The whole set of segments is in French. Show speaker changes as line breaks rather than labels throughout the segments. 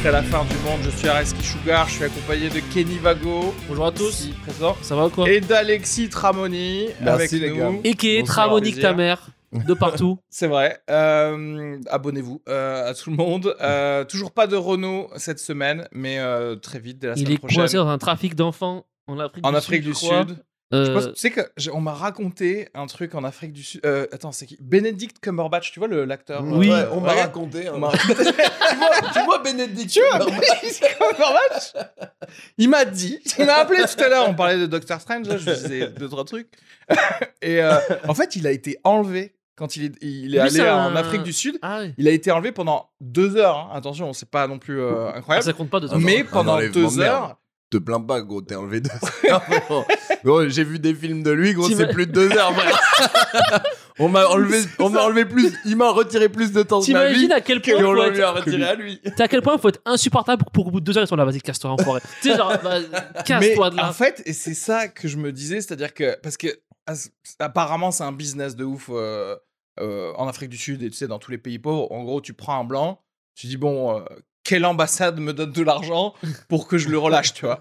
Après la fin du monde, je suis Areski Sugar, je suis accompagné de Kenny Vago.
Bonjour à tous.
présent.
Ça va ou quoi?
Et d'Alexis Tramoni avec
les
nous.
gars.
Et qui est Tramonique ta mère de partout.
C'est vrai. Euh, Abonnez-vous euh, à tout le monde. Euh, toujours pas de Renault cette semaine, mais euh, très vite, dès la
Il
semaine
est
prochaine.
coincé dans un trafic d'enfants en Afrique
En
du
Afrique
Sud.
du. Sud.
Euh,
Je pense- tu sais que j'ai- on m'a raconté un truc en Afrique du Sud. Euh, attends, c'est qui? Benedict Cumberbatch, tu vois le- l'acteur
Oui.
Ouais, on m'a
Ouais.
raconté. hein.
On m'a-
tu, vois, tu vois Bénédicte
Tu vois,
Cumberbatch?
Benedict Cumberbatch? Il m'a dit, il m'a appelé tout à l'heure, on parlait de Doctor Strange, là, je lui disais deux, trois trucs. Et euh, en fait, il a été enlevé quand il est, il est allé en Afrique du Sud.
Ah oui.
Il a été enlevé pendant deux heures. hein. Attention, c'est pas non plus euh,
Ah,
incroyable.
ça compte pas de
Ah,
mais pendant deux heures,
Te plains pas, gros, t'es enlevé deux heures. J'ai vu des films de lui, gros, c'est plus de deux heures, frère. on m'a enlevé, on m'a enlevé plus, il m'a retiré plus de temps de ma vie
T'imagines à quel
que
point
on
faut
lui a
être...
retiré à lui.
T'es à quel point faut être insupportable pour, pour au bout de deux heures ils sont là vas-y casse-toi enfoiré. tu sais genre bah, casse-toi de là.
en fait, et c'est ça que je me disais, c'est-à-dire que parce que apparemment c'est un business de ouf euh, euh, en Afrique du Sud et tu sais dans tous les pays pauvres. En gros, tu prends un blanc, tu dis bon, euh, quelle ambassade me donne de l'argent pour que je le relâche, tu vois.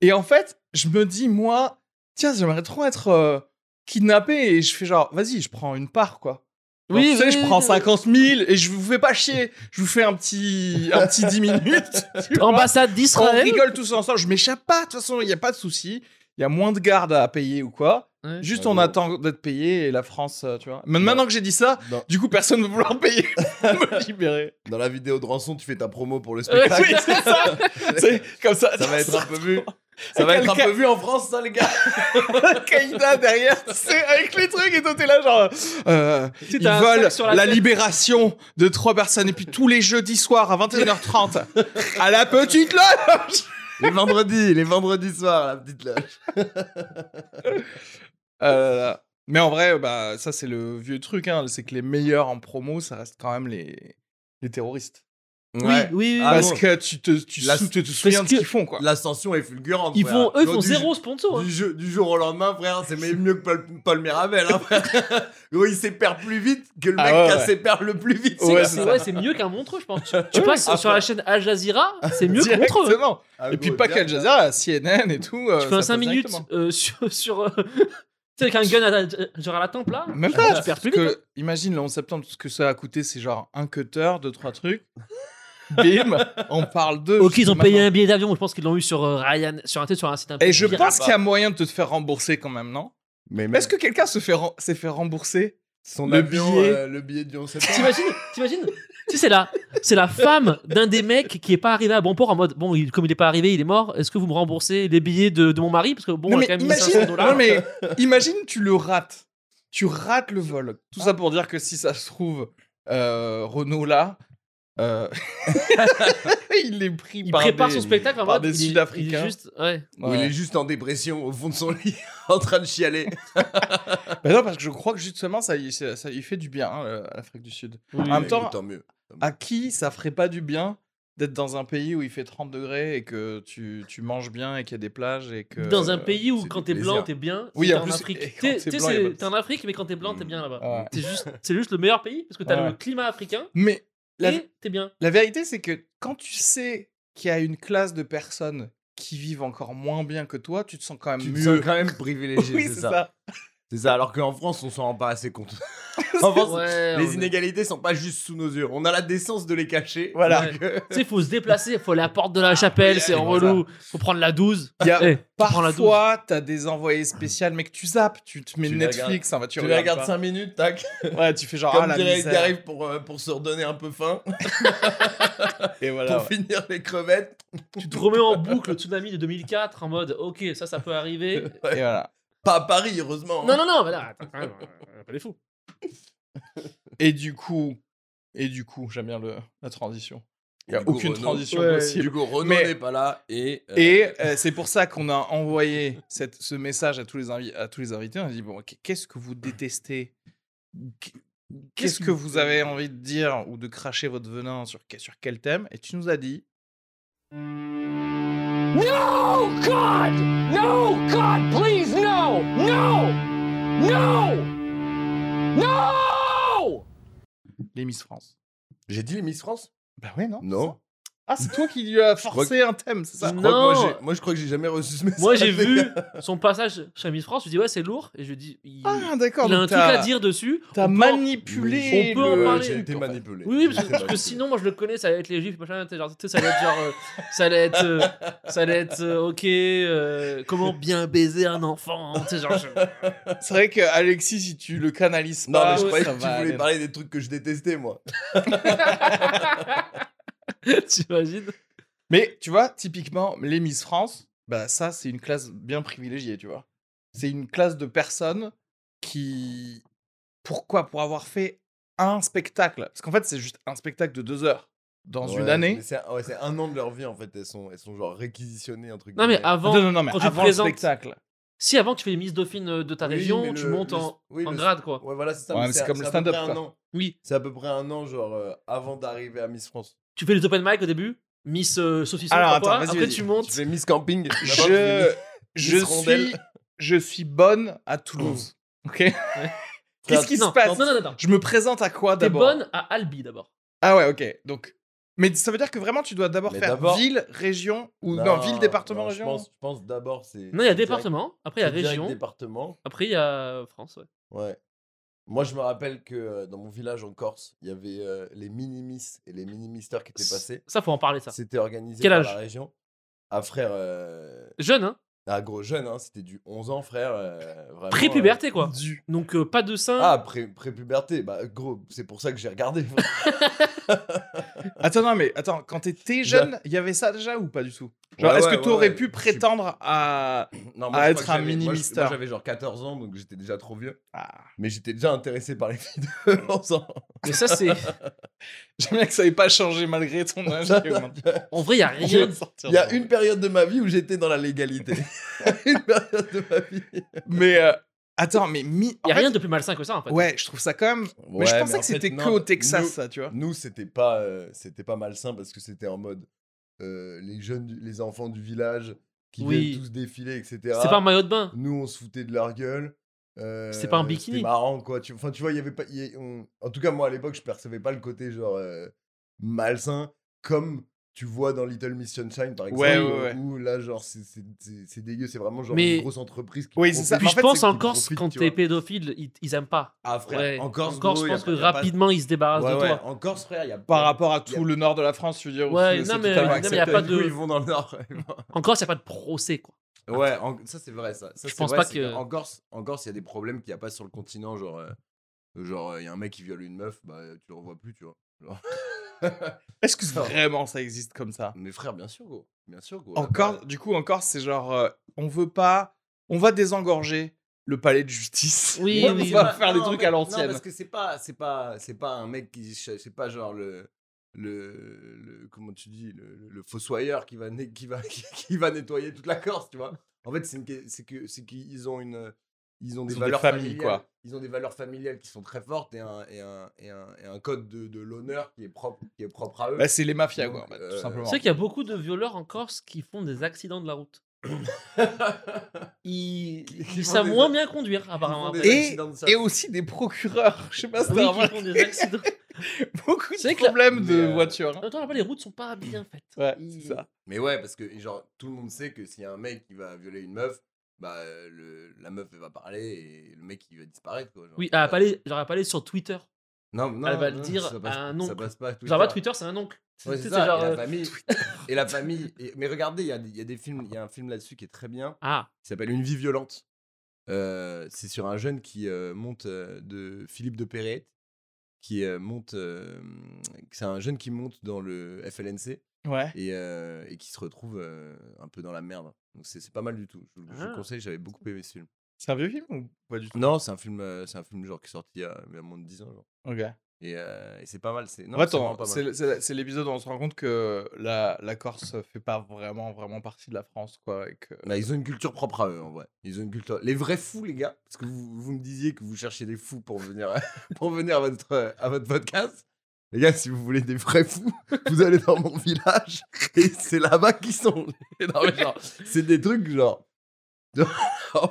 Et en fait, je me dis moi, tiens, j'aimerais trop être euh, kidnappé et je fais genre, vas-y, je prends une part quoi.
Oui,
tu sais,
oui,
je prends
oui.
50 000 et je vous fais pas chier. Je vous fais un petit, un petit 10 minutes.
Ambassade
On
d'Israël.
rigole tous ensemble. Je m'échappe pas. De toute façon, il n'y a pas de souci. Il y a moins de gardes à payer ou quoi.
Ouais.
Juste,
Ah
on attend d'être payé et la France, euh, tu vois. Mais maintenant que j'ai dit ça, du coup, personne ne va vouloir payer pour me libérer.
dans la vidéo de rançon, tu fais ta promo pour le
Ouais,
spectacle.
oui, c'est ça. c'est comme ça.
Ça va être un peu vu. Ça va être un peu vu en France, ça, les gars.
Al-Qaïda derrière, tu sais, avec les trucs et toi, t'es là, genre. euh, ils
t'as un
veulent
sac sur la
la
tête.
libération de trois personnes. Et puis tous les jeudis soirs à 21h30, à la petite loge.
Les vendredis, les vendredis soirs, la petite loge.
Euh, mais en vrai, bah, ça, c'est le vieux truc. Hein, c'est que les meilleurs en promo, ça reste quand même les, les terroristes.
Oui, oui, oui.
Ah,
Parce
bon.
que tu te, tu,
La-
sou- te, te souviens de ce qu'ils font, quoi.
L'ascension est fulgurante.
Ils
frère.
font, eux, font zéro sponsor. hein.
Du, jeu- du jour au lendemain, frère, c'est mieux que Paul, Paul Mirabel. Hein, frère. Gros, il s'épère plus vite que le
Ah
mec
ouais,
qui a
ouais.
s'épère le plus vite.
Ouais,
C'est ouais, mieux qu'un montreux, je pense. Tu, tu passes sur la chaîne Al Jazeera, c'est mieux que montreux.
Ah,
Et puis pas qu'Al. Jazeera, CNN et tout. euh,
Tu fais un
ça
5
passe
minutes euh, sur. euh, sais, avec un gun à, la- genre à la tempe là.
Même pas.
Tu perds plus vite.
que, imagine le 11 septembre, tout ce que ça a coûté, c'est genre un cutter, deux, trois trucs. Bim, on parle d'eux.
Ok, ils ont payé un billet d'avion. Je pense qu'ils l'ont eu sur euh, Ryan, sur un, sur un site un peu.
Et je pense qu'il y a moyen de te faire rembourser quand même, non?
Mais
Mais Est-ce que quelqu'un se fait s'est fait rembourser
son
le
avion,
billet-
euh, le billet du 11 septembre?
T'imagines T'imagines Tu sais, c'est la, c'est la femme d'un des mecs qui est pas arrivé à bon port en mode bon, il- comme il est pas arrivé, il est mort. Est-ce que vous me remboursez les billets de, de mon mari? Parce que bon,
Non,
on a
mais
quand même
imagine,
1500 dollars.
non, mais imagine, tu le rates. Tu rates le vol. Tout ça pour dire que si ça se trouve, euh, Renault là, euh, il est pris
Il
par
prépare
des-
son spectacle en
par
mode
des
il est- Il
Sud-Africains.
est juste, ouais.
Où
Ouais.
il est juste en dépression au fond de son lit, en train de chialer.
Bah non, parce que je crois que justement, ça, ça, ça lui fait du bien, hein, le- l'Afrique du Sud.
Oui,
En même temps,
tant mieux.
À qui ça ferait pas du bien d'être dans un pays où il fait 30 degrés et que tu, tu manges bien et qu'il y a des plages et que...
dans un pays où quand t'es blanc t'es bien
Oui, en
en
plus,
Afrique t'es
t'es
en Afrique mais quand t'es blanc t'es bien là-bas
Ouais.
c'est juste c'est juste le meilleur pays parce que t'as
Ouais.
le climat africain
Mais la,
t'es bien
la vérité, c'est que quand tu sais qu'il y a une classe de personnes qui vivent encore moins bien que toi, tu te sens quand même
Tu te
mieux.
sens quand même privilégié,
oui,
c'est ça. C'est ça, alors qu'en France, on s'en rend pas assez compte. en France,
ouais
les inégalités sont pas juste sous nos yeux. On a la décence de les cacher.
Voilà.
Euh,
tu sais faut se déplacer faut aller à la porte de la chapelle
oui,
c'est relou faut prendre la 12
Il y a
Eh, la 12
Parfois, t'as des envoyés spéciaux, mais que tu zappes, tu te mets
Tu les
Netflix, hein, bah, tu,
tu les regardes
pas.
5 minutes, tac.
Ouais, tu fais genre,
Comme
ah, la.
Garif pour, euh, pour se redonner un peu faim.
Et voilà.
pour
ouais.
finir les crevettes.
tu te remets en boucle le tsunami de 2004 en mode ok ça ça peut arriver
Et voilà.
Pas à Paris, heureusement.
non non non mais là attends, quand même, euh, pas les fous
Et du coup, et du coup, j'aime bien le, la transition. Il y a
Du coup,
aucune
Renaud-
transition
Ouais,
possible.
Du coup, Renaud
Mais-
n'est pas là et. euh,
Et euh, c'est pour ça qu'on a envoyé cette, ce message à tous, les invi- à tous les invités. On a dit bon, qu'est-ce que vous détestez? Qu- Qu'est-ce que
vous
vous avez envie de dire ou de cracher votre venin sur, que- sur quel thème? Et tu nous as dit
No, God! No, God, please, no! No! No! No!
les Miss France.
J'ai dit les Miss France?
Bah ouais, non
Non.
Ah, c'est toi qui lui as forcé un thème, c'est ça
Je crois que moi,
Non.
moi, je crois que j'ai jamais reçu ce message.
Moi, j'ai vu son passage chez Miss France. Je lui dis, ouais, c'est lourd. Et je lui dis, il,
Ah, d'accord.
il a un truc à dire dessus.
T'as
On peut en-
manipulé.
on peut en
le-
parler.
Été manipulé.
Oui, parce que, parce sinon, moi, je le connais, ça allait être les juifs, machin, tu sais, genre, tu sais, ça allait être genre, euh, ça allait être, euh, ça allait être, euh, ok, euh, comment bien baiser un enfant, tu sais, genre, je-
C'est vrai que Alexis, si tu le canalises
Non,
pas,
mais je croyais que tu voulais parler des trucs que je détestais, moi.
t'imagines?
Mais tu vois, typiquement, les Miss France, bah ça, c'est une classe bien privilégiée, tu vois. C'est une classe de personnes qui. Pourquoi? Pour avoir fait un spectacle. Parce qu'en fait, c'est juste un spectacle de deux heures dans une année.
C'est ouais, un an de leur vie, en fait. Elles sont, elles sont genre réquisitionnées, un truc.
Non, mais avant,
non, non, non, mais
quand tu
avant le
présentes-
spectacle.
si avant que tu fais les Miss Dauphine euh, de ta
Oui,
région, tu
le-
montes
le-
en,
oui,
en
le-
grade, quoi.
Ouais, voilà, c'est ça.
Ouais,
mais
mais c'est comme le
à peu
stand-up,
près un
quoi.
an.
Oui,
C'est à peu près un an, genre, euh, avant d'arriver à Miss France.
Tu fais les open mic au début, Miss euh, saucisson,
Alors, attends,
quoi.
vas-y,
après
vas-y.
tu montes.
Tu fais Miss Camping.
Je,
Miss- Rondelle.
suis, je suis bonne à Toulouse. Ok Qu'est-ce qui
non,
se passe?
non, non, non, non.
Je me présente à quoi
T'es
d'abord?
bonne à Albi d'abord.
Ah ouais, ok. Donc, mais ça veut dire que vraiment tu dois d'abord
Mais
faire
d'abord-
ville, région ou non, ville, département,
non,
région?
Je pense, je pense d'abord, c'est.
Non, il y a
direct-
département, après il y a
direct
région,
département.
après il y a France, ouais.
Ouais. Moi, je me rappelle que euh, dans mon village en Corse, il y avait euh, les mini-miss et les mini-misters qui étaient passés.
Ça, faut en parler, ça.
C'était organisé
Quel
par
âge?
la région. Ah, frère. euh,
Jeune, hein
Ah, gros jeune, hein, c'était du 11 ans, frère. euh, vraiment,
Pré-puberté, quoi.
Du.
Donc, euh, pas de sein.
Ah, pré- pré-puberté. Bah, gros, c'est pour ça que j'ai regardé.
Attends, non, mais attends, quand t'étais jeune, il y avait ça déjà ou pas du tout?
Ouais,
Genre, est-ce
ouais,
que
ouais,
t'aurais
ouais.
pu prétendre à.
non, moi,
être un mini-mister?
Moi, j'avais genre 14 ans, donc j'étais déjà trop vieux.
Ah.
Mais j'étais déjà intéressé par les filles de 11 ans.
Mais ça, c'est.
J'aime bien que ça n'ait pas changé malgré ton âge.
En vrai, il y a rien. de-
Il y a une période de ma vie où j'étais dans la légalité. une période de ma vie.
Mais. euh, Attends, mais. Mi...
Il y a
fait,
rien de plus malsain que ça, en fait.
Ouais, je trouve ça quand même. mais je pensais
en
que c'était que au
nous-
Texas, ça, tu vois.
Nous, c'était pas, euh, c'était pas malsain parce que c'était en mode euh, les jeunes, du- les enfants du village qui
Oui.
viennent tous défiler, etc.
C'est pas un maillot de bain.
Nous, on se foutait de leur gueule. Euh,
C'était pas un bikini.
C'était marrant, quoi. Tu, enfin, tu vois, il y avait pas. il y a- on- En tout cas, moi, à l'époque, je percevais pas le côté genre euh, malsain comme tu vois dans Little Miss Sunshine, par exemple.
Ouais, ouais, ouais.
Où là, genre, c'est- c'est c'est- c'est dégueu. C'est vraiment genre
Mais-
une grosse entreprise qui.
Oui, c'est ça.
Puis
en
je
fait,
pense en Corse, quand
tu
t'es pédophile, ils, ils aiment pas.
Ah, frère.
Ouais.
En Corse,
En Corse,
gros,
je
y
pense que
y pas-
rapidement, ils se débarrassent
Ouais,
de
ouais.
toi.
En Corse, frère, il y a
Par rapport à
y a-
tout le nord de la France, tu veux dire.
Ouais, non, mais- non, mais y a pas de-
ils vont dans le nord.
En Corse, il n'y a pas de procès, quoi.
Ouais, en- ça c'est vrai ça. Ça,
Je pense
vrai,
pas que-
En Corse, en Corse, il y a des problèmes qu'il n'y a pas sur le continent. Genre, euh, genre, il y a un mec qui viole une meuf, bah tu le revois plus, tu vois.
Est-ce que vraiment ça existe comme ça?
Mais frère, bien sûr, gros. Bien sûr, gros.
Encore, du coup, encore, c'est genre, euh, on veut pas, on va désengorger le palais de justice.
Oui,
on
oui,
va faire des
Non,
trucs
mais-
à
Non,
l'ancienne.
parce que c'est pas, c'est pas, c'est pas un mec qui, c'est pas genre le, le, le- comment tu dis, le, fossoyeur qui va, qui va, qui, va nettoyer toute la Corse, tu vois? En fait, c'est une que- c'est que, c'est qu'ils ont une, ils ont des
Ils ont des
valeurs
familles,
familiales.
quoi.
Ils ont des valeurs familiales qui sont très fortes et un, et un, et un, et un code de, de l'honneur qui est propre, qui est propre à eux.
Bah, c'est les mafias,
Donc,
quoi, fait,
euh,
tout simplement.
Tu sais qu'il y a beaucoup de violeurs en Corse qui font des accidents de la route. Ils, ils savent
des-
moins bien conduire, apparemment.
Et, et aussi des procureurs. Je sais pas si
Oui, qui font des accidents.
Beaucoup de
la-
problèmes de
euh,
voitures.
En
hein.
là-bas, les routes sont pas bien faites.
Ouais,
Ils-
ça.
Mais ouais, parce que genre tout le monde sait que s'il y a un mec qui va violer une meuf, bah euh, le, la meuf elle va parler et le mec il va disparaître quoi. genre.
Oui, elle va pas aller, genre, elle va pas sur Twitter.
Non, non,
elle va le dire
ça passe,
à un
Ça
oncle.
passe pas.
Genre, Twitter, c'est un oncle.
Ouais, c'est ça.
genre,
et
euh,
la famille. et la famille. et- mais regardez, il y a, y a des films, il y a un film là-dessus qui est très bien.
Ah,
qui s'appelle Une vie violente. Euh, c'est sur un jeune qui euh, monte euh, de Philippe de Perret, qui euh, monte. euh, c'est un jeune qui monte dans le FLNC
Ouais.
et, euh, et qui se retrouve euh, un peu dans la merde. Donc c'est pas mal du tout. Je, je
Ah.
conseille, j'avais beaucoup aimé ce film.
C'est un vieux film ou pas du tout?
Non, c'est un film, euh, c'est un film genre qui est sorti il y a, il y a moins de 10 ans. genre.
Ok.
Et, euh, et c'est pas mal. C'est non, c'est
attends, l'épisode où on se rend compte que la, la Corse fait pas vraiment, vraiment partie de la France, quoi. Et que...
Bah, ils ont une culture propre à eux, en vrai. Ils ont une culture. Les vrais fous, les gars, parce que vous, vous me disiez que vous cherchiez des fous pour venir, pour venir à, votre, à votre podcast. Les gars, si vous voulez des vrais fous, vous allez dans mon village et c'est là-bas qu'ils sont. Non, mais genre, c'est des trucs genre.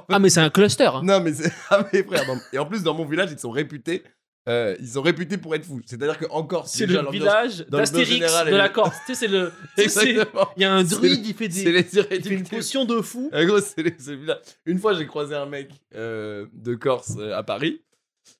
ah mais c'est un cluster. hein.
Non, mais c'est. Ah, mais frère, dans- et en plus, dans mon village, ils sont réputés euh, ils sont réputés pour être fous. C'est-à-dire qu'en Corse,
C'est
déjà,
le
l'ambiance-
village
dans le
d'Astérix
général,
de
elle
la Corse. Tu sais, c'est le. tu sais, c'est-
Exactement.
Il y a un
C'est
druide, il fait
C'est
des.
les
Il fait une
irréductibles.
potion de fou.
En gros, c'est les- c'est le village. Une fois, j'ai croisé un mec euh, de Corse euh, à Paris.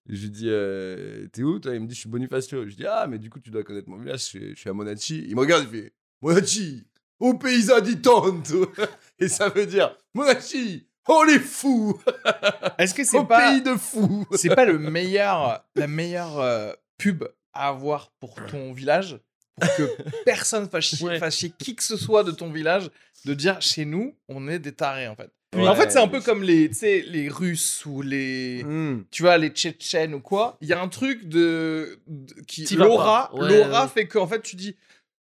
Je lui dis, euh, t'es où toi? Il me dit, je suis Bonifacio. Je dis, ah, mais du coup, tu dois connaître mon village. Je suis, je suis à Monachi. Il me regarde, il fait, Monachi, au paysan di tanto. Et ça veut dire, Monachi, oh les fous,
Est-ce que c'est
au
pas,
pays de fous.
c'est pas le meilleur, la meilleure euh, pub à avoir pour ton village? Pour que personne fasse chier,
Ouais.
fasse chier qui que ce soit de ton village de dire chez nous on est des tarés en fait.
Ouais.
En fait c'est un peu comme les, tu sais, les Russes ou les,
Hmm.
tu vois les Tchétchènes ou quoi. Il y a un truc de, de- qui l'aura.
Ouais,
l'aura
ouais.
fait qu'en fait tu dis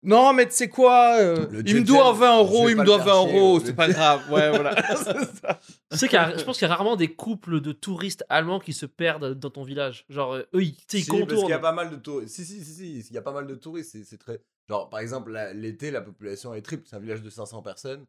non mais tu sais quoi, euh, il me doit 20
je
euros, il me doit
faire
20
chier,
euros, c'est pas grave. Ouais voilà. Ça.
Tu sais qu'il y a- je pense qu'il y a rarement des couples de touristes allemands qui se perdent dans ton village. Genre, euh, eux, ils, ils
Si, parce qu'il
contournent.
y a pas mal de touristes. Si, si, si, si, il y a pas mal de touristes. C'est très. Genre, par exemple, l'été, la population est triple. C'est un village de 500 personnes.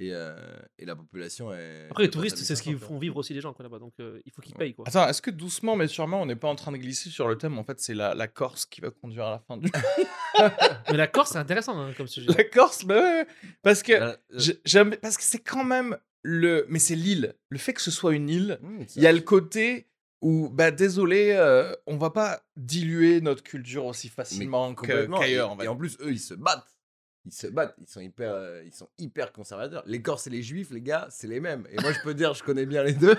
Et, euh, et la population est.
Après, les touristes, c'est ce qui
500,
font vivre aussi les gens quoi, là-bas. Donc, euh, il faut qu'ils payent. Quoi.
Attends, est-ce que doucement mais sûrement on n'est pas en train de glisser sur le thème En fait, c'est la, la Corse qui va conduire à la fin du.
Mais la Corse, c'est intéressant hein, comme sujet.
la Corse, bah ouais, ouais. parce que
Euh,
j'aime, parce que c'est quand même le, mais c'est l'île. Le fait que ce soit une île,
hmm,
il y a le côté où, bah désolé, euh, on va pas diluer notre culture aussi facilement qu'ailleurs.
Et,
en fait.
et en plus, eux, ils se battent. Ils se battent. Ils sont hyper, euh, ils sont hyper conservateurs. Les Corses et les Juifs, les gars, c'est les mêmes. Et moi, je peux dire, je connais bien les deux.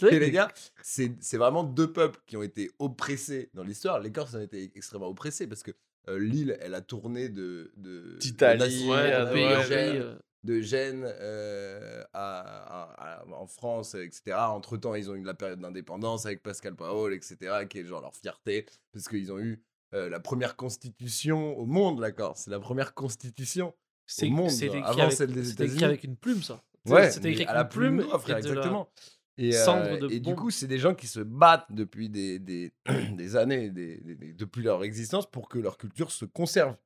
Et les gars, c'est c'est vraiment deux peuples qui ont été oppressés dans l'histoire. Les Corses ont été extrêmement oppressés parce que euh, l'île, elle a tourné de
D'Italie,
de
de
ouais,
de Gênes euh, à, à- à- en France, etc. Entre temps, ils ont eu la période d'indépendance avec Pascal Paol, etc., qui est genre leur fierté, parce qu'ils ont eu euh, la première constitution au monde, la Corse. C'est la première constitution.
C'est
monde, avant
avec-
celle des
c'était
États-Unis.
avec une plume, ça.
Ouais,
c'était écrit
à la
plume.
noire, frère,
la-
exactement. Et, euh,
de
et du coup, c'est des gens qui se battent depuis des, des, des années, des- depuis leur existence, pour que leur culture se conserve.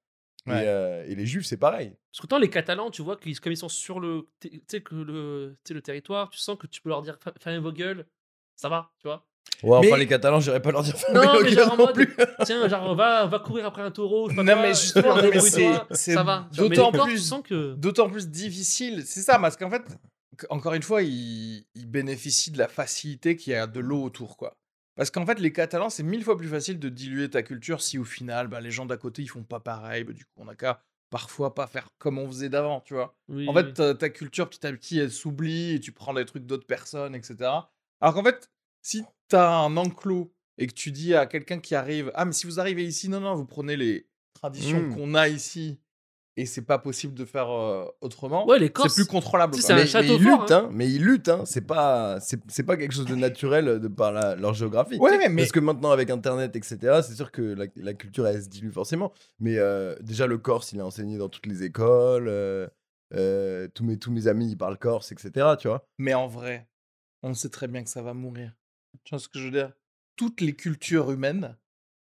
Ouais.
Et, euh, et les juifs, c'est pareil.
Parce qu'autant les Catalans, tu vois, qu'ils- comme ils sont sur le, que le, le territoire, tu sens que tu peux leur dire fermez vos gueules, ça va, tu vois.
Ouais,
Mais-
enfin, les Catalans, j'irais pas leur dire
Non,
fermez cœur
en
non
mode,
plus.
tiens, genre va, va courir après un taureau, je
Non,
quoi,
mais justement, mais c'est- c'est
ça va.
d'autant plus-
que
D'autant difficile, c'est ça, parce qu'en fait, encore une fois, ils, ils bénéficient de la facilité qu'il y a de l'eau autour, quoi. Parce qu'en fait, les Catalans, c'est mille fois plus facile de diluer ta culture si au final, bah, les gens d'à côté, ils font pas pareil. Bah, du coup, on a qu'à parfois pas faire comme on faisait d'avant, tu vois.
Oui,
En
oui.
fait, ta, ta culture, petit à petit, elle s'oublie et tu prends des trucs d'autres personnes, etc. Alors qu'en fait, si tu as un enclos et que tu dis à quelqu'un qui arrive Ah, mais si vous arrivez ici, non, non, vous prenez les traditions
Mm.
qu'on a ici et c'est pas possible de faire euh, autrement,
Ouais, les
c'est plus contrôlable.
tu sais,
mais,
château
mais ils
fort,
luttent, hein. Mais ils luttent, hein. C'est pas, c'est, c'est pas quelque chose de naturel de par la- leur géographie.
Ouais, mais- mais-
Parce que maintenant, avec Internet, etc., c'est sûr que la, la culture, elle se dilue forcément. Mais euh, déjà, le corse, il est enseigné dans toutes les écoles. euh, euh, tous, mes, tous mes amis, ils parlent corse, etc., tu vois.
Mais en vrai, on sait très bien que ça va mourir. Tu vois ce que je veux dire? Toutes les cultures humaines,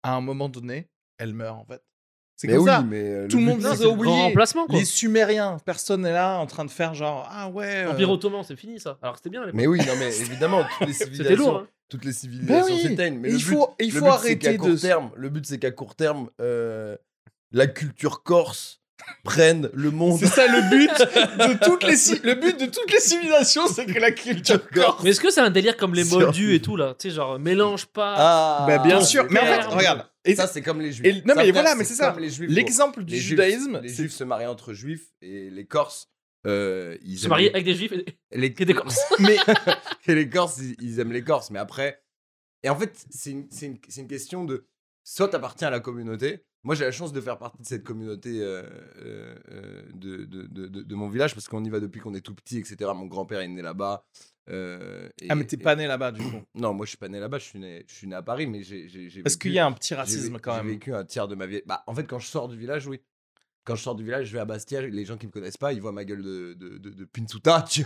à un moment donné, elles meurent en fait. C'est comme
oui,
ça.
mais euh,
Tout le monde les
c'est
a oubliés. Les Sumériens, personne n'est là en train de faire genre Ah ouais. euh,
Empire ottoman, c'est fini ça. Alors que c'était bien à l'époque.
Mais oui, non, mais évidemment, toutes les
C'était
civilisations,
lourd. hein.
toutes les civilisations
oui,
s'éteignent. Mais
il
le
faut-
but,
il
le
faut arrêter
qu'à
de
terme, le but, c'est qu'à court terme, euh, la culture corse prenne le monde.
C'est ça le but de toutes les ci- le but de toutes les civilisations, c'est que la culture corse.
Mais est-ce que c'est un délire comme les
Sur-
moldus et tout là? Tu sais, genre mélange pas.
Ah,
Bah, bien sûr. Mais en fait,
merde.
regarde. Et
ça, c'est comme les juifs.
et- non, mais voilà, mais c'est ça.
comme les juifs.
l'exemple du
Les juifs-
judaïsme,
les
c'est-
juifs se marient entre juifs et les corses. euh, ils
se
aiment
marier
les-
avec des juifs et
les,
et des corses.
mais
et les Corses, ils, ils aiment les Corses. Mais après. Et en fait, c'est une, c'est une- c'est une question de. Soit t'appartiens à la communauté. Moi, j'ai la chance de faire partie de cette communauté euh, euh, euh, de, de, de, de- mon village parce qu'on y va depuis qu'on est tout petit, etc. Mon grand-père est né là-bas. euh,
ah mais t'es
et-
pas né là-bas du coup.
Non, moi, je suis pas né là-bas. Je suis né, je suis né à Paris, mais j'ai. j'ai- j'ai
Parce qu'il y a un petit
j'ai
racisme quand
J'ai
même.
vécu un tiers de ma vie. Bah, en fait, quand je sors du village, oui. Quand je sors du village, je vais à Bastia. Les gens qui me connaissent pas, ils voient ma gueule de, de, Pinsuta, tu.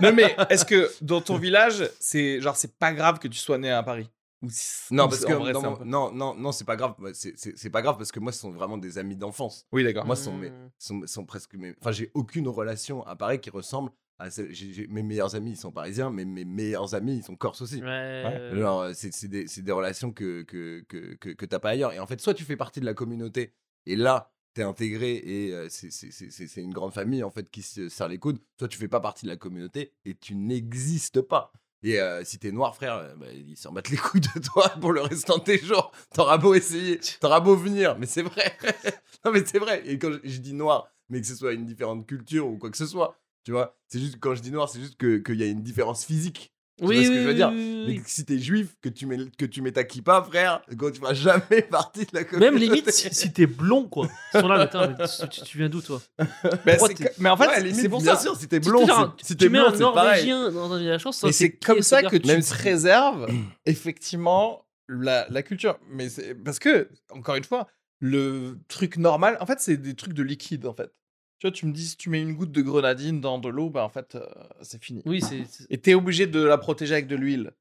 Non mais est-ce que dans ton village, c'est genre c'est pas grave que tu sois né à Paris? Ou si-
Non,
ou
parce
c'est-
que
vrai,
non,
peu-
non, non, non, c'est pas grave. C'est pas grave parce que moi, ce sont vraiment des amis d'enfance.
Oui, d'accord.
Moi, ce sont, mes,
Hmm.
sont, sont presque mes. Enfin, j'ai aucune relation à Paris qui ressemble à celle. mes meilleurs amis, ils sont parisiens, mais mes meilleurs amis, ils sont corses aussi.
Ouais.
Genre, euh, c'est c'est des, c'est des relations que, que, que, que, que t'as pas ailleurs. Et en fait, soit tu fais partie de la communauté, et là, t'es intégré, et euh, c'est- c'est c'est- c'est- c'est une grande famille, en fait, qui se serre les coudes. Soit tu fais pas partie de la communauté, et tu n'existes pas. Et euh, si t'es noir, frère, euh, bah, ils s'en battent les couilles de toi pour le restant de tes jours. T'auras beau essayer, t'auras beau venir, mais c'est vrai. non, mais c'est vrai. Et quand je, dis noir, mais que ce soit une différente culture ou quoi que ce soit, tu vois, c'est juste, quand je dis noir, c'est juste que- qu'il y a une différence physique. Tu vois ce que je veux dire
oui,
Mais
oui.
que si t'es juif, que tu mets, que tu mets ta kippa, frère, quand tu feras jamais partie de la communauté.
Même limite, si, si t'es blond, quoi. Ils sont là, mais attends, mais tu, viens d'où, toi?
Bah, que- mais en fait,
Ouais,
c'est- pour
bien
ça.
sûr, si t'es blond, si
tu
t'es
mets
blond, c'est pareil.
Dans un village, ça
Et c'est comme ça que tu
Même si-
préserves effectivement la, la culture. Mais c'est parce que, encore une fois, le truc normal, en fait, c'est des trucs de liquide, en fait. Tu vois, tu me dis, si tu mets une goutte de grenadine dans de l'eau, bah en fait, euh, c'est fini.
Oui, c'est.
Et t'es obligé de la protéger avec de l'huile.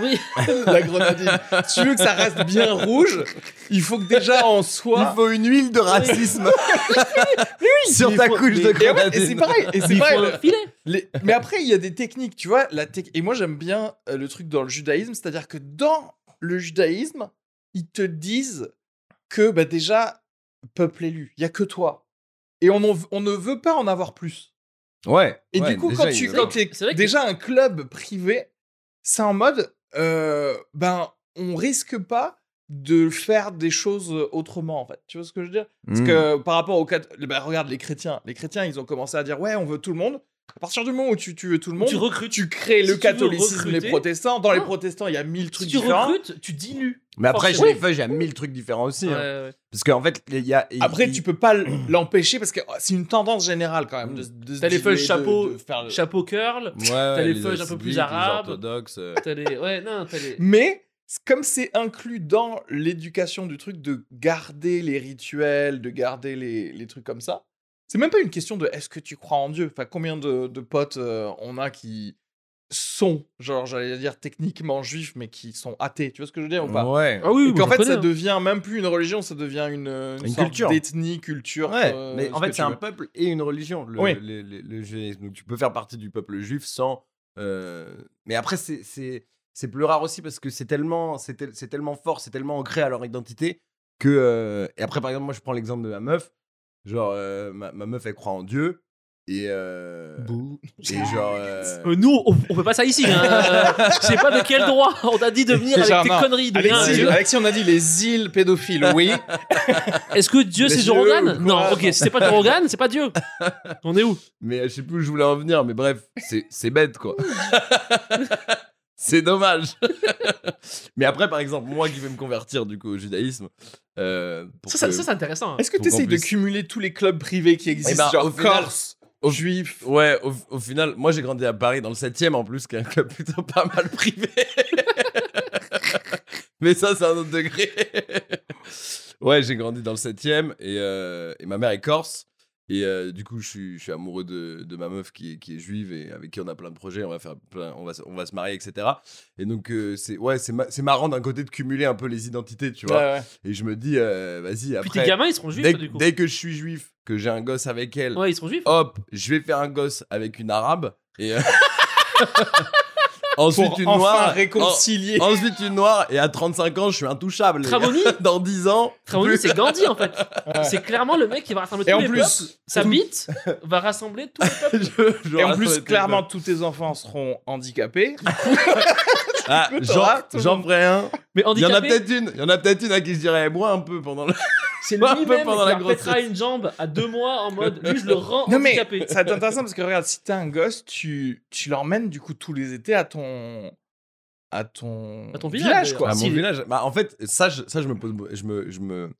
Oui.
la grenadine. si tu veux que ça reste bien rouge, il faut que déjà en
Il
soit.
faut une huile de racisme sur
il
ta
faut-
couche
mais-
de
et ouais, Et c'est
grenadine.
pareil. Et c'est
Il faut
pareil. Les- Mais après, il y a des techniques, tu vois. La tec- Et moi, j'aime bien euh, le truc dans le judaïsme, c'est-à-dire que dans le judaïsme, ils te disent que bah, déjà, peuple élu, il y a que toi. Et on, en- on ne veut pas en avoir plus.
Ouais.
Et
ouais,
du coup,
déjà,
quand tu quand
que- que-
déjà un club privé, c'est en mode, euh, ben, on risque pas de faire des choses autrement, en fait. Tu vois ce que je veux dire? Parce
Mm.
que par rapport aux... bah, regarde, les chrétiens. Les chrétiens, ils ont commencé à dire, ouais, on veut tout le monde. À partir du moment où tu, tu veux tout le monde,
Tu recrutes.
tu crées
Si
le
tu
catholicisme, les protestants. Dans les
Ah.
protestants, il y a mille
Si
trucs
tu
différents.
recrutes, tu dilues.
Mais après, chez les feuilles, il y a mille trucs différents aussi.
Ouais,
hein.
ouais.
Parce qu'en fait, il y a.
Après,
il-
tu peux pas l'empêcher parce que oh, c'est une tendance générale quand même. De, de
T'as les feuilles chapeau-
de- de faire le-
Chapeau curl.
Ouais, t'as
les feuilles un peu plus arabes.
orthodoxes. euh.
T'as les. Ouais, non, t'as les.
Mais comme c'est inclus dans l'éducation du truc de garder les rituels, de garder les, les trucs comme ça, c'est même pas une question de est-ce que tu crois en Dieu? Enfin, combien de, de potes euh, on a qui sont, genre, j'allais dire techniquement juifs, mais qui sont athées. Tu vois ce que je veux dire ou pas?
Ouais.
Ah oui,
Et qu'en
moi,
fait, ça
hein.
devient même plus une religion, ça devient une, une,
Une
sorte
culture.
d'ethnie, culture.
Ouais,
euh,
mais en
ce
fait, c'est un
veux.
peuple et une religion, le,
Oui.
le- le- le judaïsme. Donc, tu peux faire partie du peuple juif sans. euh, Mais après, c'est- c'est c'est plus rare aussi parce que c'est tellement, c'est tel- c'est tellement fort, c'est tellement ancré à leur identité que. euh, Et après, par exemple, moi, je prends l'exemple de ma meuf. Genre, euh, ma, ma meuf, elle croit en Dieu. Et. euh, Et genre. euh,
Euh, nous, on, on fait pas ça ici. Hein. Je sais pas de quel droit on t'a dit de venir avec
Genre,
tes
non.
conneries. De rien,
Alexis,
Dieu.
Alexis, on a dit les îles pédophiles, oui.
Est-ce que Dieu c'est
Les
Joe
yeux
Rogan
ou quoi?
Non, ok, si c'est pas Joe Rogan, c'est pas Dieu. On est où?
Mais je sais plus où je voulais en venir, mais bref, c'est c'est bête quoi. C'est dommage. mais après, par exemple, moi qui vais me convertir du coup au judaïsme. euh, pour
Ça, ça,
que-
ça, c'est intéressant. hein.
Est-ce que
Faut
tu
qu'en
essayes de cumuler tous les clubs privés qui existent,
ben,
genre
au final-
Corse,
au-
Juif
Ouais, au, au final, moi j'ai grandi à Paris dans le 7 e en plus, qui est un club plutôt pas mal privé. mais ça, c'est un autre degré. ouais, j'ai grandi dans le 7 e et, euh, et ma mère est corse. Et euh, du coup, je suis, je suis amoureux de, de ma meuf qui est, qui est juive et avec qui on a plein de projets. On va, faire plein, on va, se- on va se marier, etc. Et donc, euh, c'est ouais, c'est ma- c'est marrant d'un côté de cumuler un peu les identités, tu vois.
Ouais, ouais.
Et je me dis, euh, vas-y,
Puis tes
après,
gamins, ils seront juifs,
dès,
du coup.
dès que je suis juif, que j'ai un gosse avec elle,
Ouais, ils seront juifs.
hop, je vais faire un gosse avec une arabe et ensuite
Pour
une
enfin
noire,
réconcilier.
en- ensuite une noire et à 35 ans, je suis intouchable.
Tramoni,
dans 10 ans,
Tramoni,
plus-
c'est Gandhi en fait.
Ouais.
C'est clairement le mec qui va rassembler
Et
tous
en
les
plus,
peuples. Sa
tout-
bite va rassembler tous les peuples.
je- je
Et en plus, clairement, tous tes enfants seront handicapés.
Ah, j'en ferai un.
Mais
Il y en a
handicapé,
peut-être une. Il y en a peut-être une à qui je dirais moi un peu pendant le.
c'est
un peu
lui-même
pendant
qui
la grossesse.
une jambe à deux mois en mode lui, je le rends
Non, mais
handicapé.
ça va être intéressant parce que regarde, si t'as un gosse, tu, tu l'emmènes du coup tous les étés à ton. à ton.
À ton village, d'ailleurs.
quoi.
à mon
si-
village. Bah, en fait, ça, je, ça, je me pose, je me, je me,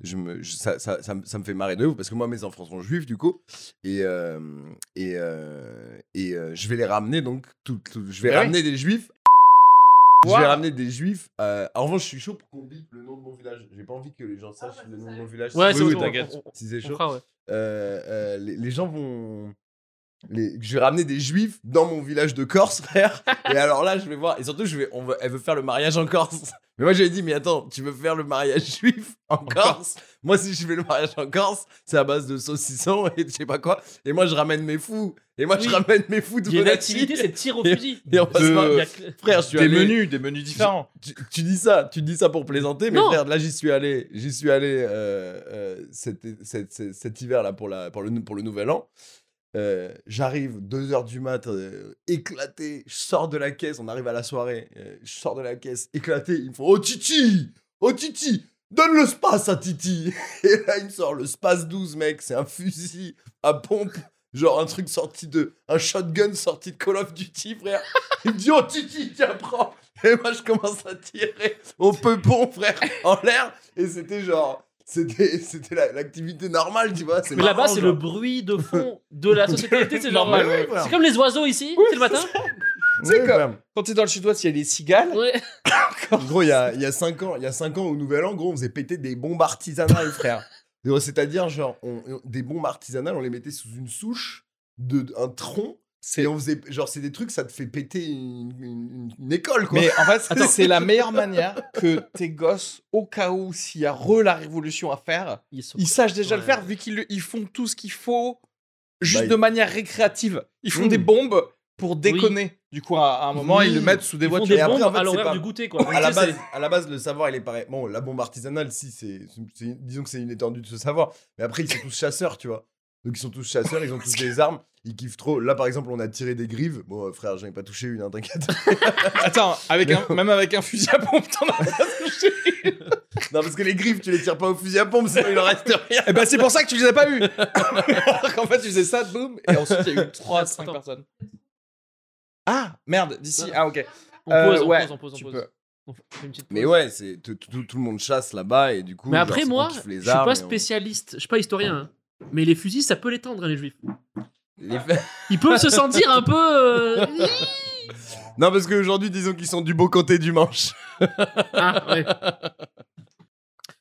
je me, je- ça, ça, ça, me- ça me fait marrer de ouf parce que moi, mes enfants sont juifs du coup, et euh, et euh, et euh, je vais les ramener donc, tout, tout- je vais
oui.
ramener des juifs. Je vais ramener des juifs. euh, en revanche, je suis chaud pour qu'on bip le nom de mon village. J'ai pas envie que les gens sachent le nom de mon village.
Ouais,
si-
c'est
oui, t'inquiète.
Si c'est chaud.
fera, ouais.
Euh, euh, les, les gens vont. Les, je vais ramener des juifs dans mon village de Corse, frère. Et alors là, je vais voir. Et surtout, je vais, on veut, elle veut faire le mariage en Corse. Mais moi, j'avais dit, mais attends, tu veux faire le mariage juif en Corse? Moi, si je fais le mariage en Corse, c'est à base de saucisson et je sais pas quoi. Et moi, je ramène mes fous. Et moi, je ramène mes fous de
Il y a une activité, c'est tir au fusil.
Et on va se
De-
a
Frère, je suis
Des
allé-
menus, des menus différents.
tu, tu dis ça, tu dis ça pour plaisanter, mais
Non.
frère, là j'y suis allé, j'y suis allé euh, euh, cet, cet- cet- cet hiver là pour, la, pour, le, pour le nouvel an. Euh, J'arrive 2h du mat, euh, éclaté, je sors de la caisse, on arrive à la soirée, euh, je sors de la caisse, éclaté, ils me font Oh Titi Oh Titi Donne le space à Titi Et là il me sort le space 12 mec, c'est un fusil à pompe, genre un truc sorti de... un shotgun sorti de Call of Duty frère. Il me dit Oh Titi, tiens prends et moi, je commence à tirer au peupon, frère, en l'air. Et c'était genre. C'était c'était la- l'activité normale, tu vois. c'est
Mais là-bas, c'est le bruit de fond de la société. C'est genre,
Normal,
ouais,
c'est comme les oiseaux ici, c'est le matin.
Quoi
frère.
Quand t'es dans le sud-ouest, il y a les cigales.
Ouais.
Gros, il y a, il y a 5 ans, il y a 5 ans au Nouvel An, gros, on faisait péter des bombes artisanales, frère. C'est-à-dire, genre, on- on- des bombes artisanales, on les mettait sous une souche, de, un tronc. Et on faisait. Genre, c'est des trucs, ça te fait péter une, une- une école, quoi.
Mais en fait,
Attends.
c'est la meilleure manière que tes gosses, au cas où s'il y a re la révolution à faire,
Ils sont-
ils sachent déjà le faire vu qu'ils ils font tout ce qu'il faut juste
Bah,
de manière récréative. Ils font des bombes pour déconner. Du coup, à, à un moment,
Oui.
ils le mettent sous des
Ils font
voitures.
des
Et après, en fait,
à l'horaire
pas-
du goûter, quoi.
à la, base, à la base, le savoir, il est pareil. Bon, la bombe artisanale, si, c'est. c'est- Disons que c'est une étendue de ce savoir. Mais après, ils sont tous chasseurs, tu vois. Donc, ils sont tous chasseurs, ils ont tous des armes. Ils kiffent trop. Là, par exemple, on a tiré des grives. Bon, euh, frère, j'en ai pas touché une, hein, t'inquiète.
Attends, avec un, même avec un fusil à pompe, t'en as pas touché.
non, parce que les grives, tu les tires pas au fusil à pompe, sinon il en reste rien.
Eh ben, c'est pour ça que tu les as pas eu. Alors qu'en fait, tu faisais ça, boum, et ensuite, il y a eu 3 5
Attends.
personnes. Ah, merde, d'ici. Ah, ok.
On
Euh,
pose, on
ouais,
pose, on pose, on
tu
pose.
peux.
On une petite
Mais
pause.
ouais, c'est tout, tout- tout le monde chasse là-bas et du coup.
Mais après, moi,
kiffe
je suis pas
et on-
spécialiste, je suis pas historien. hein. Mais les fusils, ça peut l'étendre, hein, les juifs.
Les fa-
Ils peuvent se sentir un peu. euh,
Non, parce qu'aujourd'hui, disons qu'ils sont du beau côté du manche.
Ah, ouais.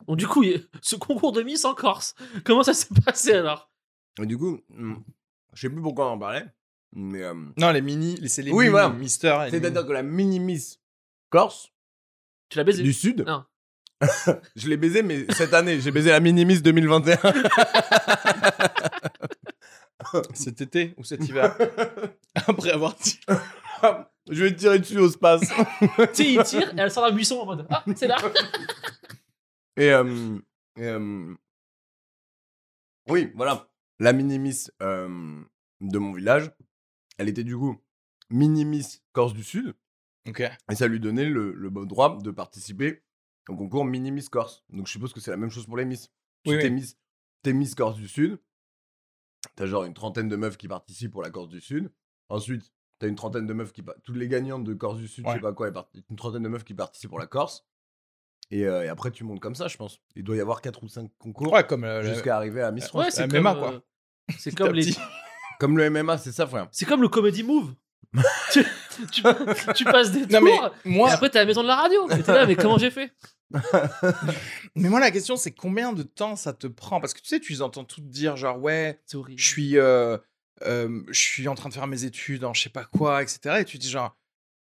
Bon, du coup, il ce concours de Miss en Corse, comment ça s'est passé alors?
Et du coup, hmm, je sais plus pourquoi on en parlait. Mais. euh,
Non, les mini, les- c'est les
Oui,
mini
voilà.
Mister. et les
C'est-à-dire
mini-
que la mini-miss Corse,
Tu l'as baisé
du Sud.
Non.
je l'ai baisé, mais cette année, j'ai baisé la mini-miss 2021.
cet été ou cet hiver. Après avoir dit.
je vais te tirer dessus au space.
Tu sais, il tire et elle sort d'un buisson en mode Ah, c'est là
et, euh, et, euh, oui, voilà. La mini-miss euh, de mon village, elle était du coup mini-miss Corse du Sud.
Ok.
Et ça lui donnait le, le bon droit de participer au concours mini-miss Corse. Donc je suppose que c'est la même chose pour les miss.
Oui,
Si t'es miss, t'es miss Corse du Sud, t'as genre une trentaine de meufs qui participent pour la Corse du Sud. Ensuite, t'as une trentaine de meufs qui... Toutes les gagnantes de Corse du Sud, je sais pas quoi, une trentaine de meufs qui participent pour la Corse. Et, euh, et après, tu montes comme ça, je pense. Il doit y avoir 4 ou 5 concours
Ouais, comme euh,
jusqu'à arriver à Miss France.
Ouais, c'est.
MMA,
euh,
quoi.
C'est comme les.
Comme le MMA, c'est ça, frère.
C'est comme le comedy move. tu, passes des
Non,
tours. Et après, t'es à la maison de la radio. Et t'es là, mais comment j'ai fait?
Mais moi, la question, c'est combien de temps ça te prend? Parce que tu sais, tu les entends toutes dire, genre, ouais, je suis, euh, euh, je suis en train de faire mes études en je sais pas quoi, etc. Et tu te dis, genre,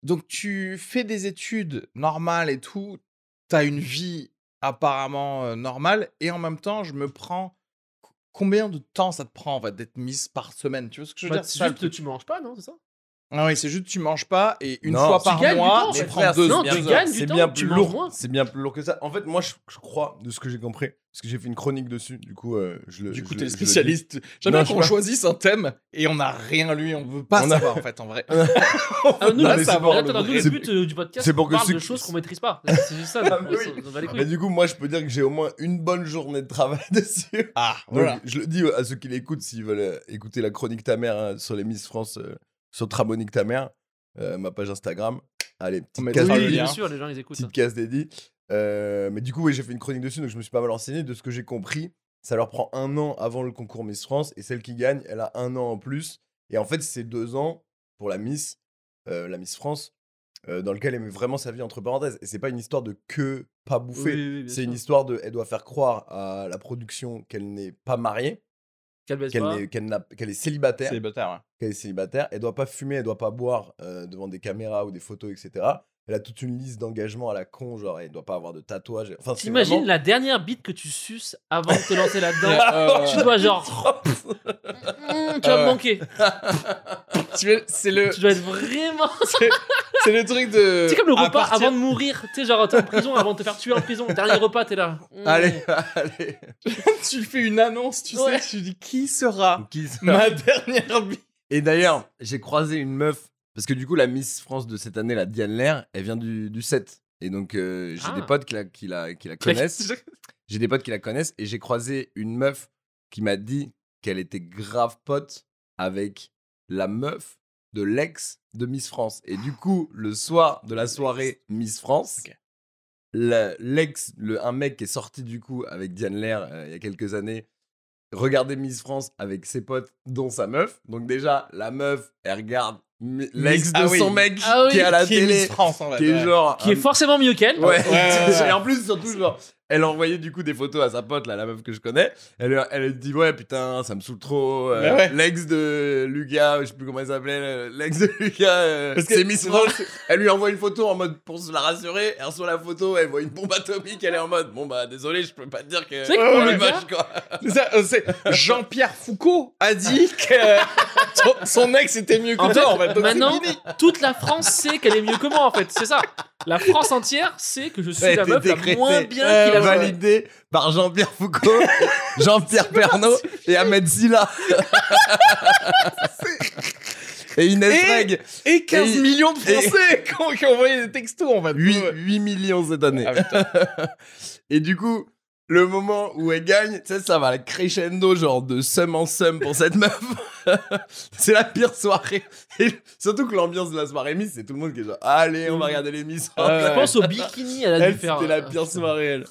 donc tu fais des études normales et tout, t'as une vie apparemment euh, normale, et en même temps, je me prends. Combien de temps ça te prend en fait d'être mise par semaine? Tu vois ce que je veux
Bah,
dire?
juste, tu manges pas, non C'est ça?
Ah oui, c'est juste tu manges pas et une
Non,
fois
tu
par
gagnes du
mois,
temps, en
tu
fait.
prends deux,
non,
deux
tu
heures.
gagnes du
C'est
temps,
bien
tu
plus
manges
lourd.
moins.
C'est bien plus lourd que ça. En fait, moi, je, je crois, de ce que j'ai compris, parce que j'ai fait une chronique dessus, du coup, euh, je le.
Du
je
coup,
le-
t'es le
je le dis.
spécialiste. J'aime
Non,
bien
je sais
qu'on
pas.
choisisse un thème et on n'a rien lu, on veut pas
On a-
savoir en fait, en vrai.
Ah, nous,
Non,
le-
mais c'est
nous,
c'est-
le but euh, du podcast,
c'est pour
on
que
parle
ceux
de
qui-
choses qu'on maîtrise pas. C'est juste ça.
Ah, oui.
on va les
Mais
couilles.
du coup, moi, je peux dire que j'ai au moins une bonne journée de travail dessus.
Ah,
Donc,
voilà.
je le dis à ceux qui l'écoutent, s'ils veulent euh, écouter la chronique ta mère hein, sur les Miss France, euh, sur Tramonique ta mère, euh, ma page Instagram. Allez, petite
le
Oui, bien sûr, les gens, ils écoutent.
petite case dédiée. Euh, mais du coup, oui, j'ai fait une chronique dessus, donc je me suis pas mal renseigné. De ce que j'ai compris, ça leur prend un an avant le concours Miss France, et celle qui gagne, elle a un an en plus. Et en fait, c'est deux ans pour la Miss, euh, la Miss France, euh, dans lequel elle met vraiment sa vie entre parenthèses. Et c'est pas une histoire de que pas bouffer.
Oui, oui,
C'est une histoire de. Elle doit faire croire à la production qu'elle n'est pas mariée.
Qu'elle baisse
qu'elle
pas.
n'est- qu'elle n'a- qu'elle est célibataire,
Célibataire, ouais.
qu'elle est célibataire, elle doit pas fumer, elle doit pas boire euh, devant des caméras ou des photos, etc. Elle a toute une liste d'engagements à la con, genre elle doit pas avoir de tatouage. Enfin, c'est
T'imagines
vraiment-
la dernière bite que tu suces avant de te lancer là-dedans?
Euh,
Tu dois genre. Tu vas me manquer.
tu veux- C'est le,
Tu dois être vraiment.
C'est le truc de.
C'est comme le repas
partir-
avant de mourir. Tu sais, genre, t'es en prison avant de te faire tuer en prison. Dernier repas, t'es là. Mm.
Allez, allez.
Tu fais une annonce, tu
Ouais.
sais, tu dis qui sera
Qui
ma dernière vie?
Et d'ailleurs, j'ai croisé une meuf, parce que du coup, la Miss France de cette année, la Diane Lair, elle vient du, du 7. Et donc, euh, j'ai
Ah.
des potes qui la, qui la, qui la connaissent. J'ai des potes qui la connaissent. Et j'ai croisé une meuf qui m'a dit qu'elle était grave pote avec la meuf de l'ex de Miss France. Et du coup, le soir de la soirée Miss France,
Ok.
la- l'ex, le, un mec qui est sorti du coup avec Diane Lair euh, il y a quelques années, regardait Miss France avec ses potes, dont sa meuf. Donc déjà, la meuf, elle regarde mi- l'ex
ah
de
oui.
son mec
Ah oui,
qui est à la
Qui
télé,
France, en fait.
qui est
ouais.
genre...
Qui est forcément mieux qu'elle.
Ouais.
Ouais, ouais, ouais.
Et en plus, surtout, genre, elle envoyait du coup des photos à sa pote, là, la meuf que je connais. Elle, elle dit Ouais, putain, ça me saoule trop. euh,
Ouais.
L'ex de Lucas, je sais plus comment il s'appelait, l'ex de Lucas, euh,
Parce que-
c'est Miss France. Elle lui envoie une photo en mode pour se la rassurer. Elle reçoit la photo, elle voit une bombe atomique, elle est en mode Bon, bah, désolé, je peux pas te dire que.
C'est
Oh, quoi.
C'est ça, euh, c'est Jean-Pierre Foucault a dit que son, son ex était mieux que
En
toi,
fait,
en fait.
Maintenant, toute la France sait qu'elle est mieux que moi, en fait. C'est ça. La France entière sait que je suis
Ouais,
la
t'es
meuf la
décrété.
moins bien
Ouais,
qu'il a
ouais.
Validé par Jean-Pierre Foucault, Jean-Pierre Pernaud et Ahmed Silla. et Inès
Et-
Reg.
Et 15
Et-
millions de Français qui, ont, qui ont envoyé des textos, en fait.
8,
Ouais.
8 millions cette année.
Ah, putain.
et du coup, le moment où elle gagne, tu sais, ça va crescendo, genre de sum en sum pour cette meuf. c'est la pire soirée. Et surtout que l'ambiance de la soirée Miss, c'est tout le monde qui est genre, allez, on va regarder les Miss.
Je pense au bikini, elle a
Elle,
dû faire.
c'était la pire soirée, elle.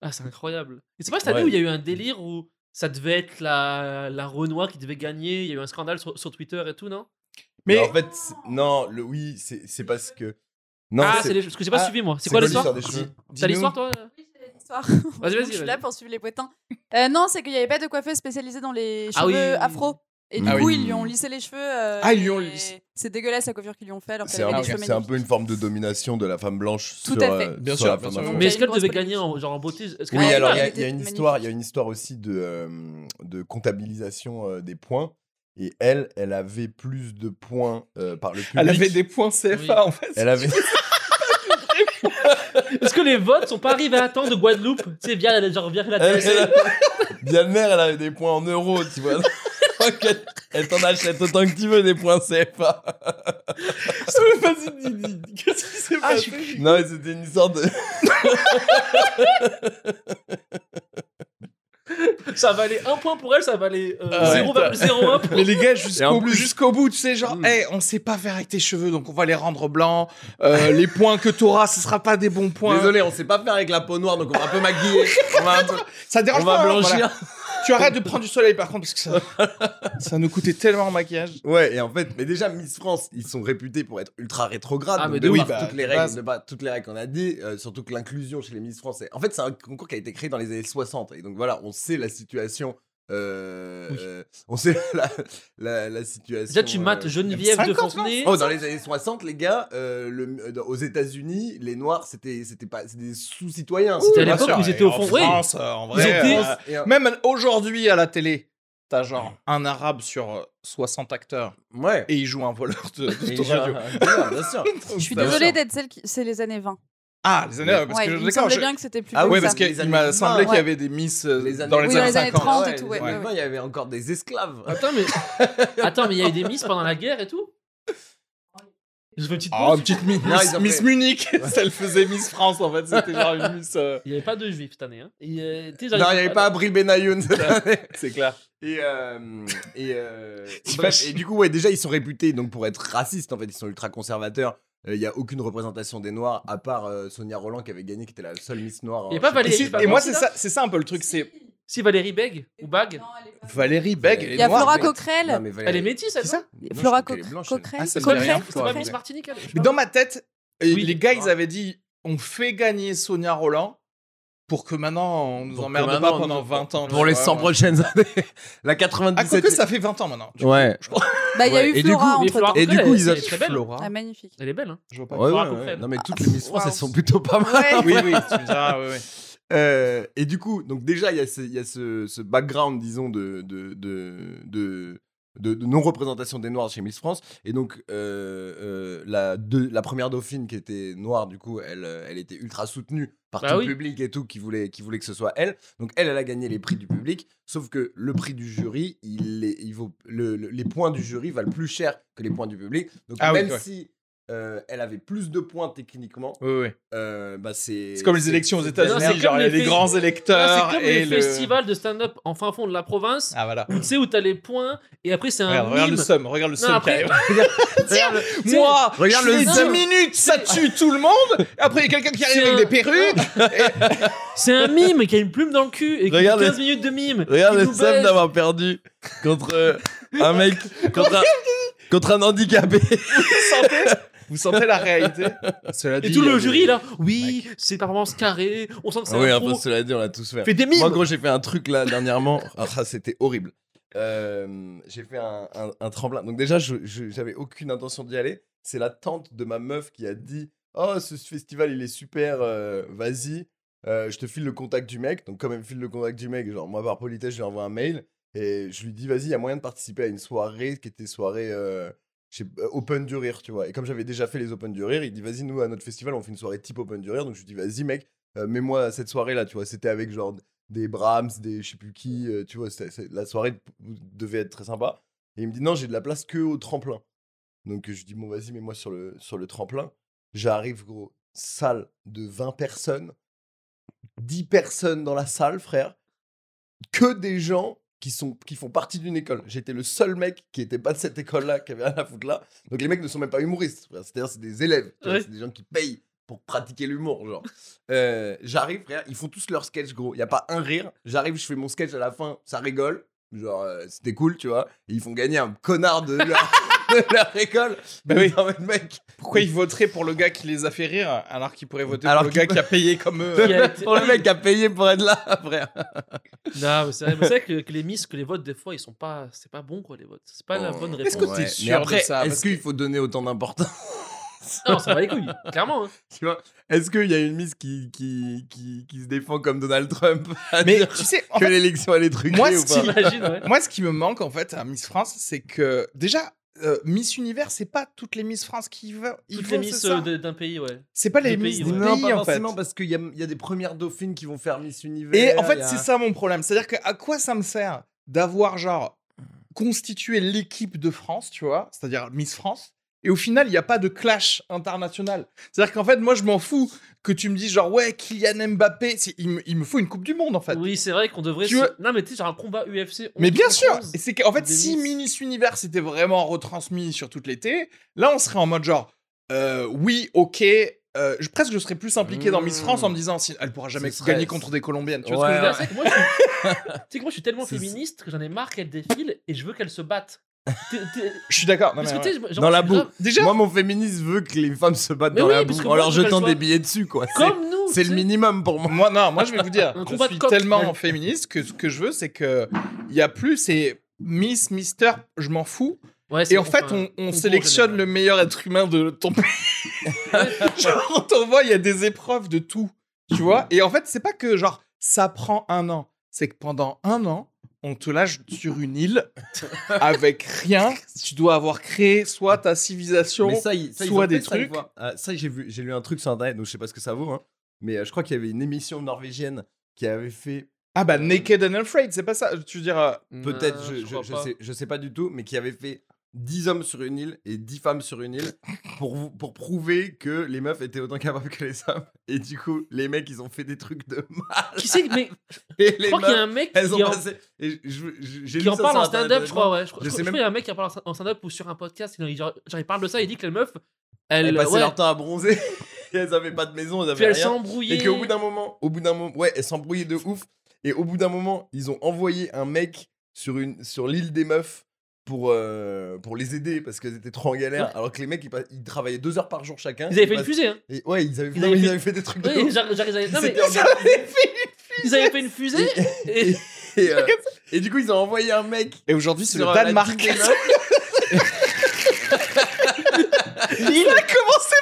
Ah, c'est incroyable. Et c'est pas cette année
Ouais.
où il y a eu un délire où ça devait être la, la Renoir qui devait gagner. Il y a eu un scandale sur, sur Twitter et tout, non?
Mais
en fait, non, le oui, c'est c'est parce que. Non,
Ah,
c'est
les- parce que j'ai pas
Ah,
suivi moi. C'est quoi l'histoire
cheveux
T'as l'histoire toi
Oui, j'ai l'histoire.
Vas-y, vas-y,
Je suis là pour suivre les poétins. Euh, non, c'est qu'il n'y avait pas de coiffeuse spécialisée dans les cheveux
Ah oui, oui.
afro. Et du
Ah
coup,
oui.
ils lui ont lissé les cheveux. euh,
Ah, ils lui ont lissé.
C'est dégueulasse la coiffure qu'ils lui ont fait
C'est un,
cheveux
peu une forme de domination de la femme blanche
Tout
sur,
à fait.
euh,
Bien
sur
sûr,
la
bien
femme
sûr.
afro.
Mais est-ce qu'elle devait gagner en,
polémique.
genre en beauté
Oui, alors il y, a- une histoire, il y a une histoire aussi de, euh, de comptabilisation euh, des points. Et elle, elle avait plus de points euh, par le public.
Elle avait des points CFA,
Oui.
en fait.
Elle avait.
Est-ce que les votes sont pas arrivés à temps de Guadeloupe? Tu sais, via, genre, via la
elle,
TSE.
elle- Diane Mère, elle avait des points en euros, tu vois. Donc, elle- elle t'en achète autant que tu veux des points CFA.
Vas-y, dis, dis, qu'est-ce qui s'est
Ah, je
passé?
Non, mais c'était une histoire de.
Ça valait un point pour elle, ça valait euh,
Ah ouais.
0,01 pour
Mais les gars,
Et
jusqu'au
plus-
jusqu'au bout, tu sais, genre,
Mm.
hey, on sait pas faire avec tes cheveux, donc on va les rendre blancs. Euh, les points que t'auras, ce sera pas des bons points.
Désolé, on sait pas faire avec la peau noire, donc on va un peu maquiller. On va, un peu-
Ça dérange
on va
pas. hein,
blanchir.
Tu arrêtes de prendre du soleil, par contre, parce que ça, ça nous coûtait tellement en maquillage.
Ouais, et en fait, mais déjà, Miss France, ils sont réputés pour être ultra rétrogrades.
Ah, mais
de par
ouf.
toutes les
Bah,
règles, de par toutes les règles qu'on a dit, euh, surtout que l'inclusion chez les Miss France, est- en fait, c'est un concours qui a été créé dans les années 60. Et donc voilà, on sait la situation. Euh,
Oui.
euh, on sait la, la, la situation.
Déjà, tu mates
euh,
Geneviève de
50,
Fontenay.
Oh, dans les années 60, les gars, euh, le, dans- aux États-Unis, les Noirs, c'était c'était pas c'était des sous-citoyens.
C'était à
Bien
l'époque
sûr,
où ils
et
étaient au
en
fond.
France, euh, en vrai.
étaient-
Même aujourd'hui à la télé, t'as genre un arabe sur euh, 60 acteurs
ouais.
et il joue un voleur de,
bien sûr.
Je suis désolée
bien
d'être celle qui. C'est les années 20.
Ah, les années, parce
Ouais,
que
il me semblait
je-
bien que c'était plus
Ah
Oui, parce
ça.
que-
qu'il m'a semblé
20,
qu'il y avait des miss euh,
Les années-
dans les
Oui, dans
années
les années
50.
30 et tout, ouais, ouais,
20, il y avait encore des esclaves.
Attends, mais attends, mais il y a eu des miss pendant la guerre et tout? Ont fait une petite
Oh, une petite Miss,
Non,
Miss
fait-
Munich, elle faisait Miss France en fait, c'était genre une Miss. euh,
Il n'y avait pas de juifs cette année. Hein. Et, euh,
Non, il n'y avait pas Abril Benayoun cette année.
C'est clair.
Et, euh, et, euh, bref, et du coup, ouais, déjà, ils sont réputés donc, pour être racistes. En fait, ils sont ultra conservateurs. Euh, Il n'y a aucune représentation des Noirs, à part euh, Sonia Roland qui avait gagné, qui était la seule Miss Noire.
A
euh,
pas Valérie
Et, si-
pas
et moi, c'est ça, c'est ça un peu le truc, c'est
Si Valérie Beg ou Bag,
Valérie Beg, elle
Il y a. Flora
Non,
Coquerel.
elle est métisse, elle.
C'est ça
non
Flora
blanche.
Coquerel.
Ah, ça
Coquerel.
C'est pas Miss. Martinique, elle
Mais dans ma tête, euh,
Oui.
les gars, ils avaient dit on fait gagner Sonia Roland pour que maintenant on nous
Pour que
emmerde pas pendant
nous-
20 ans.
Pour les
vois,
100
ouais.
prochaines années. La
Ah,
97.
quoique ça fait 20 ans maintenant.
Ouais.
Bah, il y a eu
et du
Flora entre temps.
Et du coup,
elle-
ils
elle
ont-
est très belle.
Flora.
Ah, magnifique.
Elle est belle. Hein.
Je vois pas.
Ouais,
Flora
ouais. Non, mais toutes les Miss France, elles sont plutôt pas mal.
Ouais.
Oui, oui, tu me diras, oui, oui.
Euh, et du coup, donc déjà, il y a, ce, il y a ce, ce background, disons, de, de, de, de, de- de non-représentation des Noirs chez Miss France. Et donc, euh, euh, la, la première dauphine qui était noire, du coup, elle, euh, elle était ultra soutenue par
Bah
tout
oui.
le public et tout, qui voulait, qui voulait que ce soit elle. Donc, elle, elle a gagné les prix du public. Sauf que le prix du jury, il, est- il vaut, le- le- les points du jury valent plus cher que les points du public. Donc,
Ah oui,
même
ouais.
si euh, elle avait plus de points techniquement,
Oui, oui.
euh, bah c'est.
C'est comme les élections aux États-Unis, genre
comme
il y a
les fes-
grands électeurs
c'est comme
et
les
le.
festivals de stand-up en fin fond de la province.
Ah voilà.
Où tu sais où t'as les points et après c'est un
Regarde, regarde le seum, regarde le qui
après,
Moi,
regarde le
fais
seum.
10 minutes, ça tue tout le monde. Après, il y a quelqu'un qui arrive
C'est
avec
un-
des perruques.
c'est un mime qui a une plume dans le cul et qui
Regarde
fait
le-
15 minutes de mime.
Regarde le
baise.
d'avoir perdu contre euh, un mec, contre un, contre un handicapé.
Sentez Vous sentez la réalité Cela dit,
Et tout le
des-
jury là, oui, c'est performance carrée, on sent que c'est
Ah oui,
un pro.
cela dit, on l'a tous fait.
Fais des mimes.
Moi, gros, j'ai fait un truc là dernièrement. Ah, c'était horrible. Euh, j'ai fait un, un- un tremplin. Donc, déjà, je je- j'avais aucune intention d'y aller. C'est la tante de ma meuf qui a dit Oh, ce festival, il est super, euh, vas-y, euh, je te file le contact du mec. Donc, comme elle me file le contact du mec, genre, moi, par politesse, je lui envoie un mail et je lui dis Vas-y, il y a moyen de participer à une soirée qui était soirée. Sais- euh, Open du rire, tu vois. Et comme j'avais déjà fait les Open du rire, il dit Vas-y, nous, à notre festival, on fait une soirée type Open du rire. Donc, je lui dis Vas-y, mec, euh, mets-moi cette soirée-là, tu vois. C'était avec genre des Brahms, des je sais plus qui, euh, tu vois. la soirée devait être très sympa. Et il me dit Non, j'ai de la place que au tremplin. Donc, je lui dis Bon, vas-y, mets-moi sur le, sur le tremplin. J'arrive, gros, salle de 20 personnes, 10 personnes dans la salle, frère. Que des gens qui, sont, qui font partie d'une école. J'étais le seul mec qui était pas de cette école-là, qui avait rien à foutre là. Donc les mecs ne sont même pas humoristes. C'est-à-dire, c'est des élèves.
Ouais.
C'est des gens qui payent pour pratiquer l'humour, genre. Euh, J'arrive, frère, ils font tous leur sketch, gros. Il y a pas un rire. J'arrive, je fais mon sketch à la fin, ça rigole. Genre, euh, c'était cool, tu vois. Et ils font gagner un connard de de leur école.
Bah
Mais
oui.
non, mais mec,
Pourquoi ils voteraient pour le gars qui les a fait rire alors qu'ils pourraient voter
Alors
pour le gars
peut-
qui a payé comme eux
Qui a été-
pour le mec qui a payé pour être là, frère.
Non, mais c'est vrai, mais c'est vrai que, que les miss, que les votes, des fois, ils sont pas. C'est pas bon, quoi, les votes. C'est pas la
Oh.
bonne
Est-ce
réponse.
que t'es
Ouais.
sûr
après,
de ça
est-ce
Parce
qu'il faut donner autant d'importance
Non, ça va les couilles, clairement. hein.
Tu vois Est-ce qu'il y a une miss qui, qui, qui, qui se défend comme Donald Trump à
Mais
dire
tu sais, en
que
fait,
l'élection elle est truquée
moi,
ou
ce
pas?
qui-
T'imagines, ouais.
moi, ce qui me manque en fait à Miss France, c'est que déjà. Euh, Miss Univers, c'est pas toutes les Miss France qui veulent. ils
Toutes
vont,
les miss euh, de- d'un pays, ouais.
C'est pas les Miss
pays,
des
ouais.
Non,
pays
pas
en fait.
forcément parce qu'il y a, il y a des premières dauphines qui vont faire Miss Univers.
Et en fait,
a-
c'est ça mon problème. C'est-à-dire que à quoi ça me sert d'avoir genre constitué l'équipe de France, tu vois, c'est-à-dire Miss France, et au final, il n'y a pas de clash international. C'est-à-dire qu'en fait, moi, je m'en fous que tu me dises genre ouais, Kylian Mbappé, il, me, il me faut une Coupe du Monde en fait.
Oui, c'est vrai qu'on devrait.
Tu
se-
veux-
Non, mais tu sais, genre un combat UFC.
Mais
11
bien sûr
11.
Et c'est qu'en fait, si
Miss.
Miss Univers était vraiment retransmis sur toute l'été, là, on serait en mode genre euh, oui, ok. euh, je, presque, je serais plus impliqué dans Miss France en me disant si elle pourra jamais gagner contre des Colombiennes. Tu vois
Ouais,
ce que je veux dire
C'est que moi, je suis... tu sais que moi, je suis tellement féministe que j'en ai marre qu'elles défilent et je veux qu'elles se battent.
Je suis d'accord. non, mais ouais.
genre,
Dans la boue.
grave-
Déjà,
Moi, mon féministe veut que les femmes se battent
Mais
dans
oui,
la
parce
boue
que
en
moi,
leur
je veux
jetant
qu'elles
des
soient-
billets dessus, quoi. C'est-
Comme nous.
C'est
tu
le
sais.
minimum pour moi.
Moi, non, moi je vais vous dire,
Un
je
combat de
suis
coq.
tellement
Ouais.
féministe que ce que je veux, c'est que il y a plus, c'est Miss, Mister, je m'en fous.
Ouais, c'est
Et en fait,
enfin,
on, on
concours
sélectionne
général.
le meilleur être humain de ton pays. genre, on t'envoie, il y a des épreuves de tout, tu vois. Et en fait, c'est pas que genre ça prend un an, c'est que pendant un an, on te lâche sur une île avec rien. Tu dois avoir créé soit ta civilisation.
Mais ça, il- ça, ils
soit des
fait
trucs.
Ah, ça, j'ai vu, j'ai lu un truc sur internet, donc je sais pas ce que ça vaut, hein. Mais euh, je crois qu'il y avait une émission norvégienne qui avait fait
Ah bah Naked and Afraid, c'est pas ça. Tu veux dire euh,
Peut-être, je, je, je sais, je sais pas du tout, mais qui avait fait 10 hommes sur une île et 10 femmes sur une île pour, pour prouver que les meufs étaient autant capables que les hommes. Et du coup, les mecs, ils ont fait des trucs de mal.
Qui c'est mais
Et
je crois qu'il y a un mec
elles
qui en,
passé.
Qui en parle en stand-up, je crois, ouais. Je,
Je
je
sais
crois qu'il y a un mec qui en parle en- stand-up ou sur un podcast. il- Genre, genre, il parle de ça, il dit que les meufs, elles,
Elles passaient
ouais,
leur temps à bronzer. et elles avaient pas de maison, elles
puis
avaient
elles
rien.
s'embrouillaient.
Et qu'au bout d'un moment, au bout d'un moment, ouais, elles s'embrouillaient de ouf. Et au bout d'un moment, ils ont envoyé un mec sur, une, sur l'île des meufs pour, euh, pour les aider parce qu'elles étaient trop en galère. Alors que les mecs, ils, ils travaillaient deux heures par jour chacun.
Ils avaient fait une fusée, hein.
et- ouais, ils avaient,
Ils
non,
avaient
mais ils
fait-
avaient fait des trucs de
Oui,
ouf.
j'arrive- j'arrive-
Ils
non, mais
s'étaient organisés.
ils avaient fait une fusée. Et...
et, euh, et du coup, ils ont envoyé un mec.
Et aujourd'hui, c'est le
euh,
Danemark. Il a commencé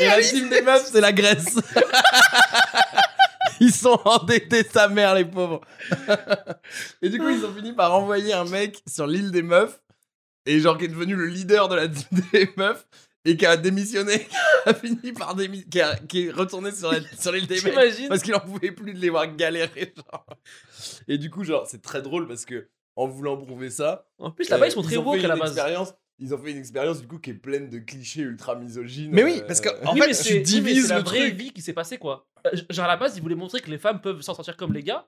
Et la team des meufs, c'est la Grèce. Ils sont endettés sa mère, les pauvres. et du coup, ils ont fini par envoyer un mec sur l'île des meufs. Et genre, qui est devenu le leader de la des meufs. Et qui a démissionné. Qui a fini par démissionner. Qui, a- qui est retourné sur l'île des.
T'imagines
Parce qu'il en pouvait plus de les voir galérer. Genre. Et du coup, genre, c'est très drôle parce que en voulant prouver ça,
En plus, là-bas,
euh,
ils sont très
ont
woke à la base.
expérience- Ils ont fait une expérience du coup qui est pleine de clichés ultra misogynes.
Mais oui, parce que-
euh,
en
oui,
fait,
mais
tu
c'est oui, mais
divises
c'est la
le
vraie
truc.
vie qui s'est passée, quoi. Euh, Genre, à la base, ils voulaient montrer que les femmes peuvent s'en sortir comme les gars.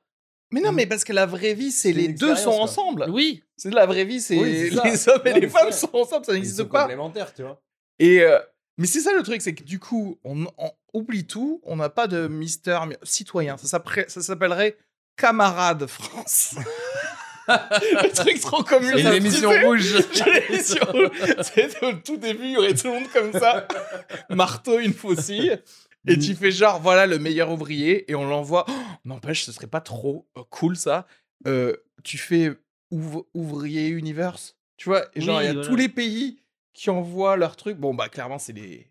Mais non, mais parce que la vraie vie, c'est les deux sont
quoi.
ensemble.
Oui.
C'est la vraie vie, c'est
Oui, c'est ça.
les hommes et
Non,
les femmes sont ensemble, ça n'existe pas.
complémentaires, tu vois.
Et euh, mais c'est ça le truc, c'est que du coup, on, on oublie tout, on n'a pas de Mister mi- citoyen. Ça s'appellerait camarade France. le truc trop commun. Ça,
l'émission rouge.
L'émission rouge. C'était au tout début, il y aurait tout le monde comme ça, marteau, une faucille. Et tu fais genre, voilà le meilleur ouvrier, et on l'envoie. Oh, N'empêche, ce serait pas trop euh, cool ça. Euh, tu fais ouv- ouvrier universe, tu vois, et genre,
Oui,
il y a
voilà.
tous les pays qui envoient leur truc. Bon, bah, clairement, c'est les,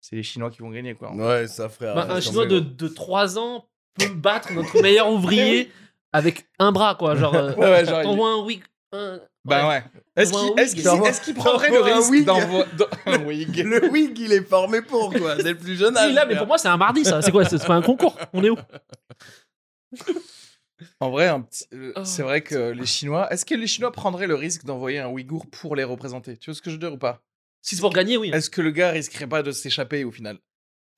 c'est les Chinois qui vont gagner, quoi.
Ouais, ça frère.
Bah, un Chinois
c'est
de, de 3 ans peut battre notre meilleur ouvrier avec un bras, quoi. Genre, euh,
Ouais, ouais, genre, il-
t'envoies un wig. un-
Bah
ouais.
Est-ce qu'il prendrait le risque
wig.
d'envoyer un wig?
Le wig, il est formé pour quoi Dès le plus jeune âge.
Oui, là, mais pour moi, c'est un mardi, ça. C'est quoi? C'est pas un concours? On est où?
En vrai, un petit- euh,
Oh,
c'est vrai que les Chinois. Est-ce que les Chinois prendraient le risque d'envoyer un Ouïghour pour les représenter? Tu vois ce que je veux dire ou pas?
Si c'est pour gagner, oui.
Est-ce que le gars risquerait pas de s'échapper au final?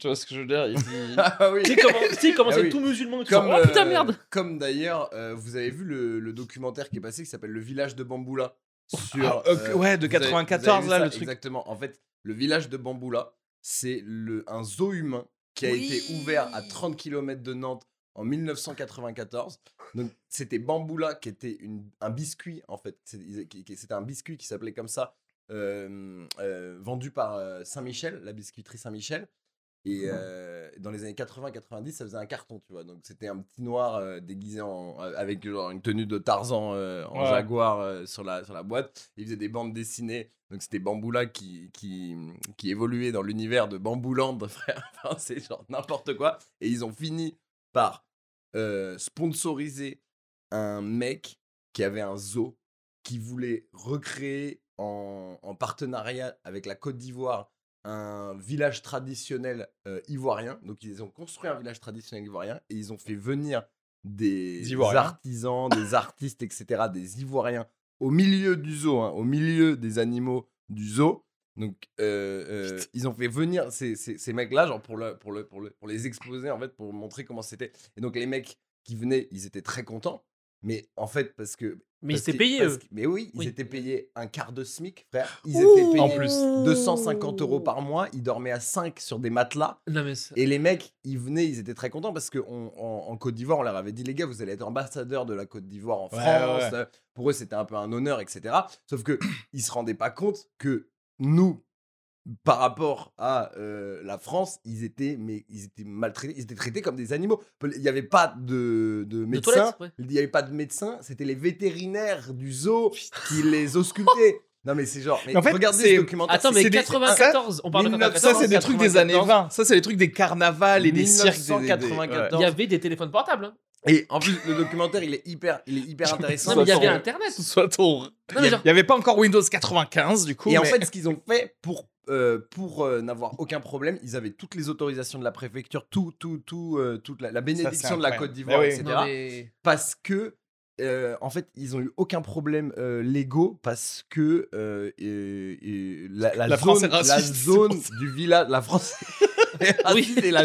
Tu vois ce que je veux dire Il dit-
Ah oui.
Tu sais comment, tu sais comment
Ah
c'est
oui.
tout musulman et tout
Comme,
ça. Oh putain,
euh,
merde
Comme d'ailleurs, euh, vous avez vu le, le documentaire qui est passé qui s'appelle Le village de Bamboula. Sur,
Ah, euh, ouais, de
vous avez-
94,
vous avez
là,
ça
le truc.
Exactement. En fait, le village de Bamboula, c'est le, un zoo humain qui a
Oui.
été ouvert à 30 km de Nantes en 1994. Donc, c'était Bamboula qui était une, un biscuit, en fait. Ils- C'était un biscuit qui s'appelait comme ça, euh, euh, vendu par euh, Saint-Michel, la biscuiterie Saint-Michel. Et euh, dans les années 80-90, ça faisait un carton, tu vois. Donc c'était un petit noir euh, déguisé en, euh, avec genre, une tenue de Tarzan euh, en
Ouais.
jaguar sur, la, sur la boîte. Il faisait des bandes dessinées. Donc c'était Bamboula qui, qui, qui évoluait dans l'univers de Bambouland, frère. Enfin, c'est genre n'importe quoi. Et ils ont fini par sponsoriser un mec qui avait un zoo qui voulait recréer en, en partenariat avec la Côte d'Ivoire un village traditionnel euh, ivoirien. Donc ils ont construit un village traditionnel ivoirien et ils ont fait venir des
Ivoiriens.
artisans, des artistes, etc., des Ivoiriens au milieu du zoo, hein, au milieu des animaux du zoo. Donc euh, euh, ils ont fait venir ces, ces, ces mecs-là, genre pour, le, pour, le, pour, le, pour les exposer, en fait, pour montrer comment c'était. Et donc les mecs qui venaient, ils étaient très contents. Mais en fait, parce que
Mais ils étaient payés, eux.
que- Mais oui, ils
Oui.
étaient payés un quart de SMIC, frère. Ils étaient payés
En plus.
250 euros par mois. Ils dormaient à 5 sur des matelas.
Non, mais c'est-
Et les mecs, ils venaient, ils étaient très contents parce qu'en en, en Côte d'Ivoire, on leur avait dit, les gars, vous allez être ambassadeurs de la Côte d'Ivoire en
Ouais,
France.
ouais.
Pour eux, c'était un peu un honneur, etc. Sauf que ils se rendaient pas compte que nous, par rapport à euh, la France, ils étaient, mais ils étaient maltraités, ils étaient traités comme des animaux. Il n'y avait pas de, de
toilettes, ouais.
il n'y avait pas de médecins, c'était les vétérinaires du zoo qui les auscultaient. Non mais c'est genre, mais
en fait,
regardez ce documentaire.
Attends,
c'est-
mais
c'est des-
94, on parle de
1900,
94.
Ça, c'est des trucs des années
94.
20. Ça, c'est les trucs des carnavals et des cirques. des- des- des-
1994.
Il y avait des téléphones portables. hein.
Et en plus, le documentaire, il est hyper, il est hyper intéressant.
Non, mais il y avait Internet.
Soit ton.
Non, mais genre-
Il n'y avait pas encore Windows 95, du coup.
Et en fait, ce qu'ils ont fait pour, euh, pour euh, n'avoir aucun problème, ils avaient toutes les autorisations de la préfecture, tout, tout, tout, euh, toute la, la bénédiction de la. Côte d'Ivoire,
Mais oui.
etc.
Non, mais-
Parce que, euh, en fait, ils ont eu aucun problème euh, légaux parce que euh, et- et la, la
La France
zone,
raciste,
la du village, la France et, la,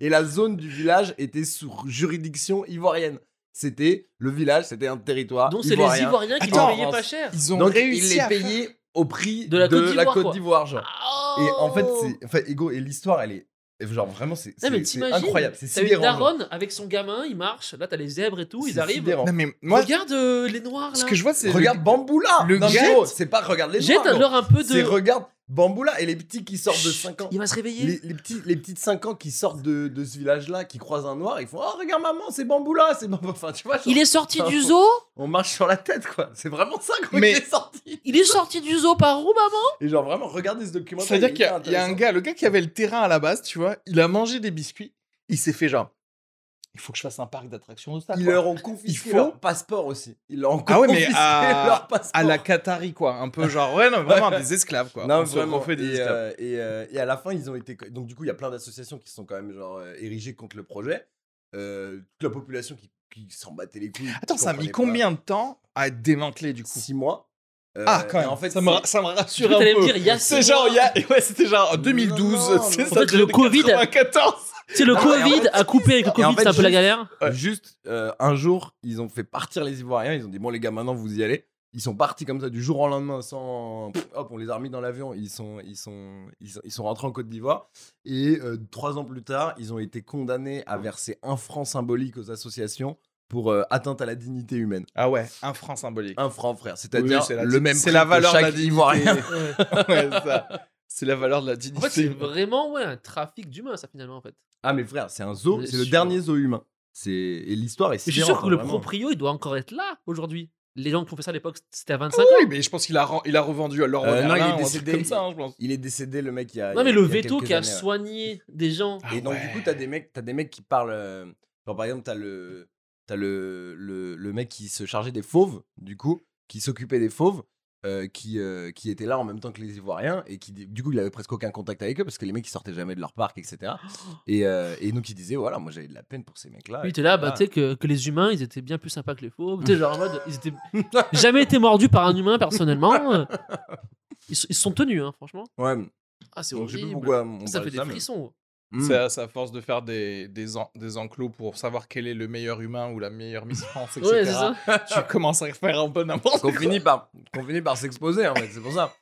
et la zone du village était sous juridiction ivoirienne. C'était le village, c'était un territoire
Donc, c'est les
ivoirien.
Ivoiriens qui les
Attends,
payaient pas cher.
Ils ont
Donc,
réussi
ils les payaient au prix
De la Côte d'Ivoire,
Côte
quoi.
d'Ivoire, genre.
Oh
Et en fait, c'est, enfin, Ego, et l'histoire, elle est genre vraiment, c'est
Non,
c'est-
mais
c'est incroyable. C'est
T'as une
sidérant. genre.
daronne avec son gamin, il marche. Là, t'as les zèbres et tout, ils
C'est
arrivent.
sidérant.
Non, mais moi,
Regarde euh, les noirs là.
ce que je vois, c'est.
Regarde
le-
Bamboula
le
Non, gros, c'est pas regarde les
Jette
noirs, gros.
alors un peu
C'est
de.
regarde Bamboula et les petits qui sortent de
Chut,
5 ans.
Il va se réveiller.
Les, les petits, les petits de 5 ans qui sortent de, de ce village-là, qui croisent un noir, ils font Oh, regarde maman, c'est Bamboula, c'est Bamboula. Enfin, tu vois, genre,
Il est sorti
Enfin,
du zoo
on marche sur la tête, quoi. C'est vraiment ça, quoi,
Mais-
qui est sorti.
Il est sorti du zoo par où, maman?
Et genre, vraiment, regardez ce documentaire.
C'est-à-dire
il est
qu'il y, il y a un gars, le gars qui avait le terrain à la base, tu vois, il a mangé des biscuits, il s'est fait genre. Il faut que je fasse un parc d'attractions de ça.
Ils
quoi.
leur ont confisqué
faut-
leur passeport aussi. Ils leur ont
Ah ouais, mais
confisqué
à-
leur passeport.
À la Qatari, quoi. Un peu genre, ouais, non, vraiment des esclaves, quoi.
Non,
On
vraiment.
refait des
et,
esclaves.
euh, et, euh, et à la fin, ils ont été. Donc, du coup, il y a plein d'associations qui sont quand même genre euh, érigées contre le projet. Euh, toute la population qui, qui s'en battait les couilles.
Attends, ça a mis combien de temps à être démantelé, du coup?
Six mois. Euh,
Ah, quand
et
même.
En fait,
ça, me, ça me rassure un peu.
dire, il y a
C'est genre, il y a... ouais, c'était genre en 2012.
non,
c'est ça,
En fait, le Covid-
94.
C'est le
ouais, en
Covid
fait-
a coupé avec le
Et en
Covid,
fait,
c'est un peu la
juste-
galère.
Juste euh, un jour, ils ont fait partir les Ivoiriens. Ils ont dit bon les gars, maintenant vous y allez. Ils sont partis comme ça du jour au lendemain sans. Hop, on les a remis dans l'avion. Ils sont, ils sont, ils sont, ils sont rentrés en Côte d'Ivoire. Et euh, trois ans plus tard, ils ont été condamnés à verser un franc symbolique aux associations pour euh, atteinte à la dignité humaine.
Ah ouais, un franc symbolique.
Un franc, frère. C'est-à-dire
Oui, c'est la-
le même.
C'est la valeur de la dignité. Ouais. C'est la valeur de la
En
dignité.
fait, c'est vraiment ouais, un trafic d'humains, ça, finalement, en fait.
Ah mais frère, c'est un zoo. C'est le dernier zoo humain. C'est et l'histoire est.
Mais je suis sûr que le proprio, il doit encore être là aujourd'hui. Les gens qui ont fait ça à l'époque, c'était à 25 ans.
Oui, mais je pense qu'il a, il a revendu à Laurent
Euh, non, il est
un truc
décédé.
comme ça, hein, je pense.
Il est décédé, le mec, il y a.
Non, mais le veto qui a
années, ouais.
soigné des gens.
Ah
Et donc, du coup, t'as des mecs, t'as des mecs qui parlent. euh, genre, par exemple, t'as le, t'as le, le, le mec qui se chargeait des fauves, du coup, qui s'occupait des fauves, euh, qui, euh, qui était là en même temps que les Ivoiriens, et qui, du coup, il avait presque aucun contact avec eux parce que les mecs, ils sortaient jamais de leur parc, etc. Et, euh, et donc, il disait, voilà, moi, j'avais de la peine pour ces mecs-là. Et
t'es là, bah, tu sais que, que les humains, ils étaient bien plus sympas que les fauves. Sais, genre en mode, ils étaient jamais été mordus par un humain personnellement. Ils, se- ils sont tenus, hein, franchement.
Ouais,
Ah, c'est
je sais
horrible.
pourquoi on
ça fait
de
des
ça,
frissons.
C'est à, c'est à force de faire des, des, en- des enclos pour savoir quel est le meilleur humain ou la meilleure Miss France, etc.
Ouais, c'est ça.
tu commences à faire un peu n'importe
qu'on
quoi.
finit par qu'on finit par s'exposer en fait c'est pour ça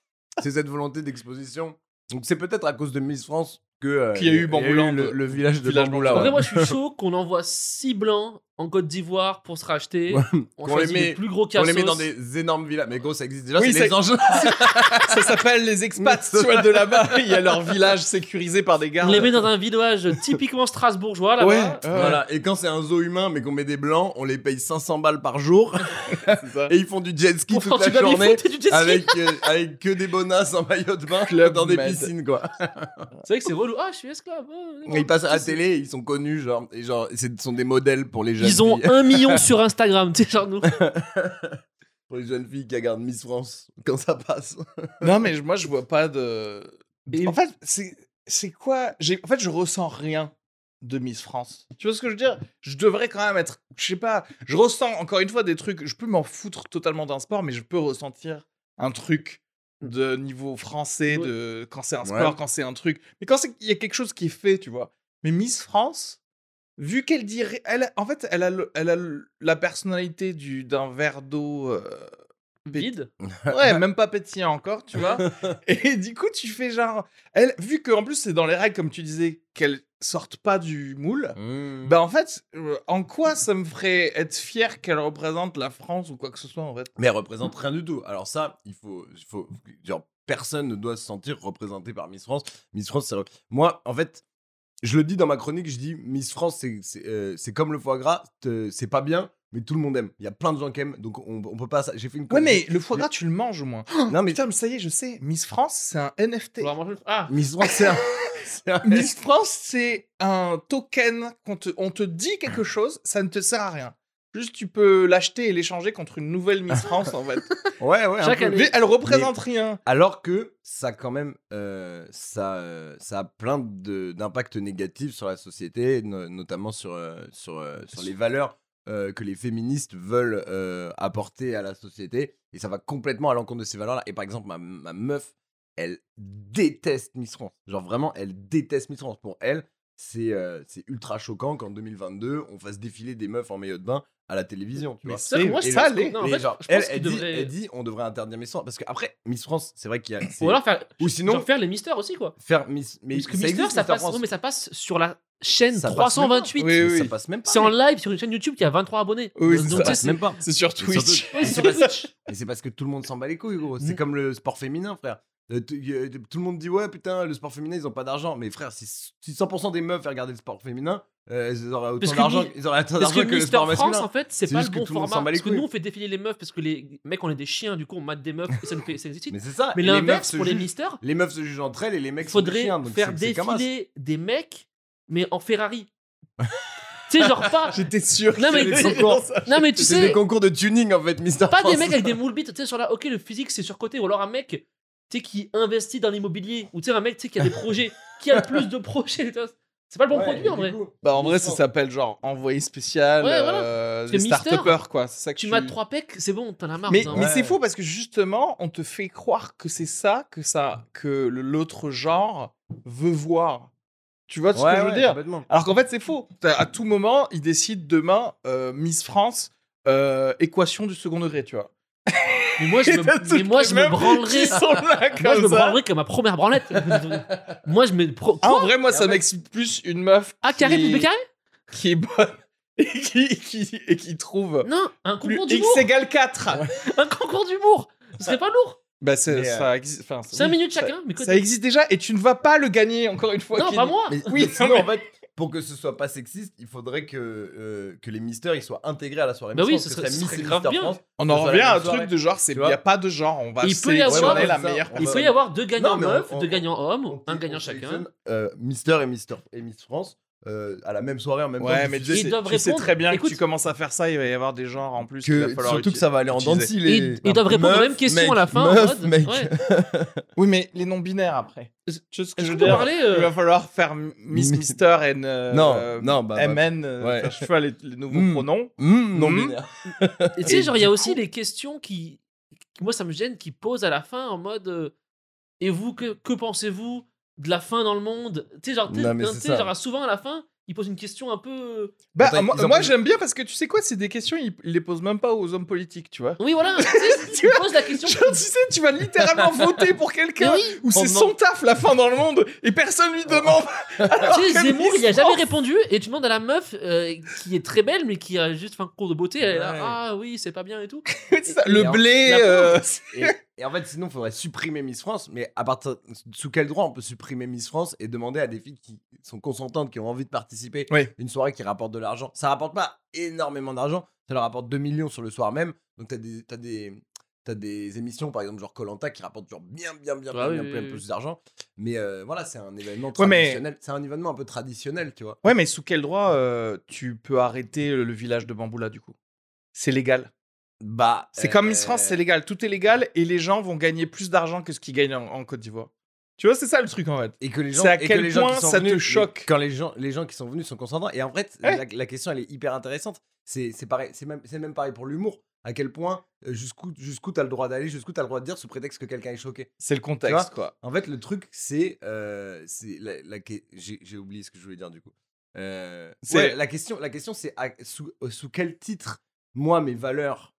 c'est cette volonté d'exposition donc c'est peut-être à cause de Miss France que euh,
Qu'il y a eu
il
Bamboulan
le, le village de
village
Bamboula
En vrai, moi, je suis chaud qu'on envoie 6 blancs en Côte d'Ivoire pour se racheter.
Ouais.
On
les met-
les plus gros
on
cassos.
les met dans des énormes villas mais gros ça existe déjà
Oui,
c'est les
c'est-
anges
Ça s'appelle les expats, tu vois, de là-bas. Il y a leur village sécurisé par des gardes.
On les met dans un village typiquement strasbourgeois là-bas.
Ouais, ouais,
voilà et quand c'est un zoo humain mais qu'on met des blancs on les paye 500 balles par jour
ça.
et ils font du jet ski
Pour
toute la journée
baby-foot et du jet ski.
avec euh, avec que des bonasses en maillot de bain
Club
dans des
Med.
piscines quoi
C'est vrai que c'est relou. Ah, je suis esclave.
Et ils passent à la télé ils sont connus genre et genre ce sont des modèles pour les jeunes
Ils ont
filles.
un million sur Instagram, tu sais, genre nous.
pour les jeunes filles qui regardent Miss France quand ça passe.
Non, mais moi, je vois pas de.
Et-
En fait, c'est c'est quoi j'ai En fait, je ressens rien de Miss France. Tu vois ce que je veux dire? Je devrais quand même être. Je sais pas. Je ressens encore une fois des trucs. Je peux m'en foutre totalement d'un sport, mais je peux ressentir un truc de niveau français,
Ouais.
de quand c'est un
Ouais.
sport, quand c'est un truc. Mais quand il y a quelque chose qui est fait, tu vois. Mais Miss France, vu qu'elle dirait, elle, en fait, elle a, le- elle a le- la personnalité du d'un verre d'eau. euh,
Vide.
Ouais, même pas pétillant encore, tu vois. Et du coup, tu fais genre. Elle, vu qu'en plus, c'est dans les règles, comme tu disais, qu'elle sorte pas du moule,
Mmh.
bah en fait, euh, en quoi ça me ferait être fier qu'elle représente la France ou quoi que ce soit, en fait?
Mais elle représente rien du tout. Alors ça, il faut, il faut, genre, personne ne doit se sentir représenté par Miss France. Miss France, c'est... Moi, en fait, je le dis dans ma chronique, je dis Miss France, c'est, euh, comme le foie gras, c'est pas bien, mais tout le monde aime. Il y a plein de gens qui aiment, donc on, on peut pas... J'ai fait une
Ouais, mais le foie gras, tu le manges au moins.
Non, mais
Putain, mais ça y est, je sais. Miss France, c'est un NFT.
Manger Ah,
Miss France, c'est un...
Miss France, c'est un token qu'on te, on te dit quelque chose, ça ne te sert à rien. Juste, tu peux l'acheter et l'échanger contre une nouvelle Miss France, en fait.
Ouais, ouais. un
Chaque
peu.
année.
Mais elle représente rien.
Alors que ça, quand même, euh, ça, euh, ça a plein d'impacts négatifs sur la société, no- notamment sur, euh, sur, euh, sur les valeurs euh, que les féministes veulent euh, apporter à la société. Et ça va complètement à l'encontre de ces valeurs-là. Et par exemple, ma, ma meuf, elle déteste Miss France. Genre vraiment, elle déteste Miss France. Pour elle, c'est euh, ultra choquant qu'en 2022, on fasse défiler des meufs en maillot de bain à la télévision. Tu
Mais
vois.
Ça, moi,
Et ça
en fait, je
elle, dit,
devrait-
elle dit, on devrait interdire Miss France. Parce que après, Miss France, c'est vrai qu'il y a.
Ou alors faire,
Ou sinon,
faire les mystères aussi, quoi.
faire Miss. Mais
Parce que
ça
Mister,
existe,
ça passe, mais ça passe sur la chaîne
Ça passe même pas.
328.
Oui, oui.
Ça passe même pas.
C'est en live sur une chaîne YouTube qui a 23 abonnés.
Oui,
Donc,
ça.
passe même pas.
C'est sur
c'est
parce-
Twitch.
Mais c'est parce que tout le monde s'en bat les couilles, gros. C'est
Mm.
comme le sport féminin, frère. Euh, a- Tout le monde dit, ouais, putain, le sport féminin, ils ont pas d'argent. Mais frère, si si 100% des meufs regardaient le sport féminin, euh, ils auraient autant d'argent ils auraient autant
Parce que
d'argent que le sport
France,
masculin.
en fait, c'est pas le bon format. Parce que nous, on fait défiler les meufs parce que les mecs, on est des chiens, du coup, on mate des meufs et ça nous fait ça nous.
Mais c'est ça.
Mais l'inverse,
se
pour les mystères,
les meufs se jugent entre elles et les mecs sont des
faudrait
chiens. donc
faire défiler des mecs, mais en Ferrari. tu sais, genre pas.
J'étais sûr.
Non, mais sais-
ça.
Non, mais tu
C'est des
sais,
concours de tuning en fait, Mister
pas des mecs avec des moules bites, tu sais, sur la. Ok, le physique, c'est surcoté. Ou alors un mec, tu sais, qui investit dans l'immobilier. Ou tu sais, un mec, tu sais, qui a des projets. Qui a le plus de projets. C'est pas le bon
Ouais,
produit, en vrai.
coup,
Bah, en vrai, ça s'appelle genre envoyé spécial,
Ouais, voilà.
euh, start quoi. C'est ça que
Tu
tu
mates trois pecs, c'est bon, t'en as marre.
Mais,
hein.
mais
Ouais.
c'est faux parce que justement, on te fait croire que c'est ça, que ça, que l'autre genre veut voir. Tu vois ce
Ouais,
que je veux dire? Alors qu'en fait, c'est faux. À tout moment, ils décident demain euh, Miss France, euh, équation du second degré, tu vois.
Mais moi, je me, mais moi, je me branlerais.
Sont là comme
Moi, je me branlerais comme ma première branlette. moi, je me. Pro...
Ah, en vrai, moi, ça
fait-
m'excite plus une meuf
Ah, carré
qui-
carré
qui est bonne et qui, qui, et qui trouve
Non, un concours
X
d'humour.
égale 4.
Un concours d'humour. Ce serait pas lourd.
Bah, c'est-
euh,
ça existe. enfin,
5
oui,
minutes
ça-
chacun. Mais
Ça existe déjà et tu ne vas pas le gagner encore une fois.
Non,
Kenny.
pas moi.
Mais,
Oui, non, mais-
en fait, pour que ce soit pas sexiste, il faudrait que, euh, que les mystères ils soient intégrés à la soirée.
Bah oui, ce serait- serait grave
Mister
bien.
France.
On en revient à un truc de genre, c'est il n'y a pas de genre. On va
Il peut y avoir-
la meilleure.
Il peut y avoir deux gagnants meufs, deux gagnants hommes, un gagnant chacun.
euh, Mister et Mister et Miss France euh, à la même soirée en même temps.
Ouais, mais tu
Ils
sais,
doivent
tu sais
répondre.
très bien que
Écoute-
tu commences à faire ça, il va y avoir des genres en plus. va
que,
falloir
surtout que ça va aller en dents de scie, les-
Ils, ils doivent répondre aux
Meuf,
mêmes questions
mec,
à la fin. en
meuf,
mode,
mec.
ouais.
Oui, mais les non-binaires après. Tu sais ce que
Est-ce
je veux dire
parler euh,
Il va falloir faire Miss
Mi-
Mister et euh,
Non,
euh,
non, bah, bah,
MN, euh,
ouais.
faire- je fais les, les nouveaux
Mm.
pronoms.
Mmh, non
Mmh.
binaire.
Et tu sais, genre, il y a aussi les questions qui, moi, ça me gêne, qui posent à la fin en mode euh, Et vous, que, que pensez-vous de la fin dans le monde Tu sais, genre,
Non,
souvent à la fin, ils posent une question un peu.
Bah,
Attends,
moi, j'aime bien parce que tu sais quoi, c'est des questions, ils, ils les posent même pas aux hommes politiques, tu vois.
Oui, voilà, tu sais, ils posent la question.
Genre, tu sais, tu vas littéralement voter pour quelqu'un
oui,
où c'est
On
son taf la fin dans le monde et personne lui demande. Alors
tu sais, Zemmour, il a jamais répondu et tu demandes à la meuf euh, qui est très belle mais qui a juste fait un cours de beauté, elle est là,
Ouais.
ah oui, c'est pas bien et tout.
C'est ça,
Et
le blé. euh,
Et, en fait, sinon, il faudrait supprimer Miss France. Mais à partir sous quel droit on peut supprimer Miss France et demander à des filles qui sont consentantes, qui ont envie de participer,
Oui.
une soirée qui rapporte de l'argent? Ça rapporte pas énormément d'argent. Ça leur rapporte 2 millions sur le soir même. Donc, t'as des, t'as des, t'as des émissions, par exemple, genre Colanta, qui rapportent genre bien, bien, bien,
Ah
bien,
oui,
bien
oui, oui.
plus d'argent. Mais euh, voilà, c'est un événement
Ouais, mais-
traditionnel. C'est un événement un peu traditionnel, tu vois.
Ouais, mais sous quel droit euh, tu peux arrêter le village de Bamboula du coup? C'est légal?
Bah,
C'est comme Miss France,
euh,
c'est légal. Tout est légal et les gens vont gagner plus d'argent que ce qu'ils gagnent en, en Côte d'Ivoire. Tu vois, c'est ça le truc en fait.
Et que les gens,
C'est à
et que
quel
gens
point
qui sont
ça te choque
Quand les gens, les gens qui sont venus sont consentants. Et en fait,
Ouais.
la, la question, elle est hyper intéressante. C'est c'est pareil, c'est même, c'est même pareil pour l'humour. À quel point, euh, jusqu'où jusqu'où t'as le droit d'aller, jusqu'où t'as le droit de dire sous prétexte que quelqu'un est choqué.
C'est le contexte, quoi.
En fait, le truc, c'est. euh, c'est la, la que- J'ai j'ai oublié ce que je voulais dire du coup. Euh,
C'est-
ouais, la question, la question c'est à- sous, euh, sous quel titre, moi, mes valeurs,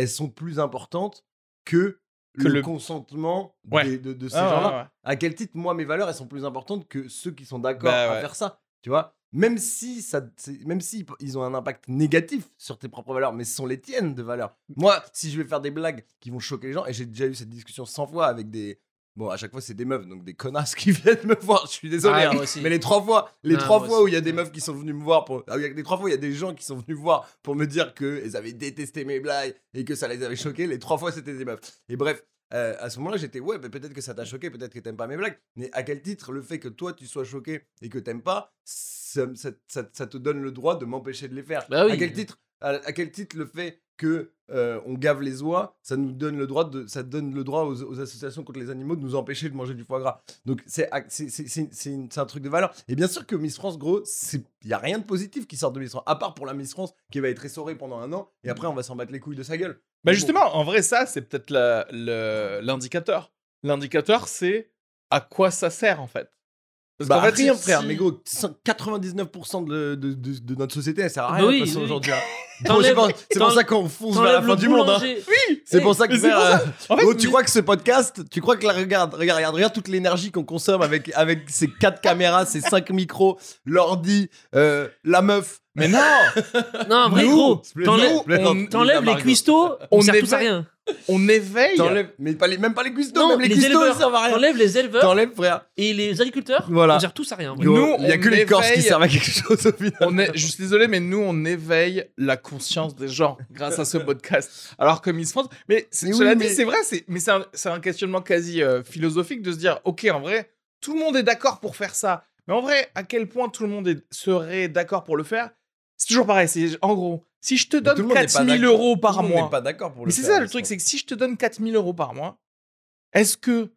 elles sont plus importantes que,
Que
le,
le-
consentement
Ouais.
des- de, de ces
Ah,
gens-là.
ouais, ouais.
à quel titre moi mes valeurs elles sont plus importantes que ceux qui sont d'accord
Bah
à faire ça tu vois? Même si ça même si ils ont un impact négatif sur tes propres valeurs mais ce sont les tiennes de valeurs. Moi si je vais faire des blagues qui vont choquer les gens et j'ai déjà eu cette discussion 100 fois avec des bon à chaque fois c'est des meufs donc des connasses qui viennent me voir je suis désolé
Ah,
hein. mais les trois fois les
Ah,
trois fois
aussi.
où il y a des meufs qui sont venues me voir pour ah, il y a- les trois fois il y a des gens qui sont venus me voir pour me dire que ils avaient détesté mes blagues et que ça les avait choqués les trois fois c'était des meufs et bref euh, à ce moment-là, j'étais ouais, mais peut-être que ça t'a choqué, peut-être que t'aimes pas mes blagues. Mais à quel titre le fait que toi tu sois choqué et que t'aimes pas, ça, ça- ça- ça te donne le droit de m'empêcher de les faire?
Bah oui.
À quel titre à, à quel titre le fait que euh, on gave les oies, ça nous donne le droit de, ça donne le droit aux, aux associations contre les animaux de nous empêcher de manger du foie gras. Donc c'est un truc de valeur. Et bien sûr que Miss France, gros, il y a rien de positif qui sort de Miss France, à part pour la Miss France qui va être essorée pendant un an et après on va s'en battre les couilles de sa gueule.
Bah
bon.
justement, en vrai, ça, c'est peut-être l'indicateur. L'indicateur, c'est à quoi ça sert en fait. Parce
Bah,
fait,
rien,
si-
frère. Mais gros, 99% de, de, de, de notre société, elle sert à
Bah
rien
oui,
de toute façon,
oui.
aujourd'hui. c'est pour ça qu'on fonce vers la fin du monde. hein.
boulanger.
C'est pour ça que euh,
En fait,
gros, tu
mais-
crois que ce podcast, tu crois que la regarde, regarde, regarde, regarde toute l'énergie qu'on consomme avec avec ces quatre caméras, ces cinq micros, l'ordi, euh, la meuf.
Mais non
Non, en vrai, gros, t'enlèves les cuistots,
On
on sert tous à rien.
On éveille.
T'enlèves, mais pas les, même pas les cuistots,
Non,
même les,
les
cuistots,
éleveurs.
servent à rien.
T'enlèves les éleveurs
T'enlèves, frère.
et les agriculteurs,
Voilà.
on sert tous à rien.
Nous,
Gros, il y a
on
que les Corses qui servent à quelque chose au final.
On est, je suis désolé, mais nous, on éveille la conscience des gens grâce à ce podcast. Alors que Miss France, mais,
Mais oui,
cela
mais-
dit, c'est vrai, c'est, mais c'est un, c'est un questionnement quasi euh, philosophique de se dire, ok, en vrai, tout le monde est d'accord pour faire ça, mais en vrai, à quel point tout le monde est- serait d'accord pour le faire? C'est toujours pareil. C'est en gros, si je te donne
monde n'est pas
4000
d'accord.
euros par mois,
n'est pas d'accord pour le
mais c'est ça le truc, c'est que si je te donne 4000 euros par mois, est-ce que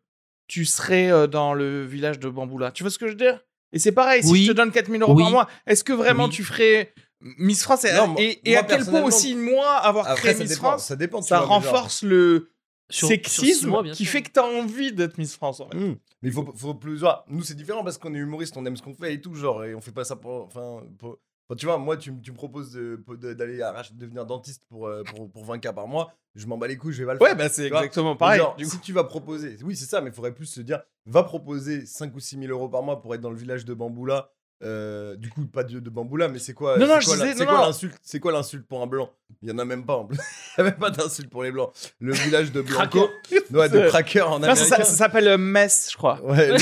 tu serais euh, dans le village de Bamboula Tu vois ce que je veux dire? Et c'est pareil, si
Oui.
je te donne 4000 euros
Oui.
par mois, est-ce que vraiment
Oui.
tu ferais Miss France? Et,
Non, moi-
et, et
moi,
à quel point aussi, moi, avoir
Après,
créé
ça
Miss
dépend,
France,
ça dépend.
ça
vois, mais genre-
renforce le
Sur-
sexisme
mois,
qui
sûr.
fait que tu as envie d'être Miss France. en fait.
Hmm. Mais il faut, faut plus. Nous, c'est différent parce qu'on est humoriste, on aime ce qu'on fait et tout, genre, et on fait pas ça pour. Enfin, pour- enfin, tu vois, moi, tu, me proposes de- de- d'aller arracher- devenir dentiste pour, euh, pour, pour 20K par mois, je m'en bats les couilles, je vais pas le
Ouais,
faire.
bah c'est exactement pareil.
genre,
du coup.
si tu vas proposer, oui, c'est ça, mais il faudrait plus se dire, va proposer 5 ou 6 000 euros par mois pour être dans le village de Bamboula. Euh, du coup, pas de, de Bamboula, mais c'est quoi
Non,
c'est
non, je
quoi la-
disais-
c'est
non,
quoi
non.
l'insulte C'est quoi l'insulte pour un blanc? Il y en a même pas en plus. Il y a même pas d'insulte pour les blancs. Le village de Blanco, ouais, de cracker en
Non, ça,
américain.
ça- ça s'appelle euh, Metz, je crois.
Ouais, le-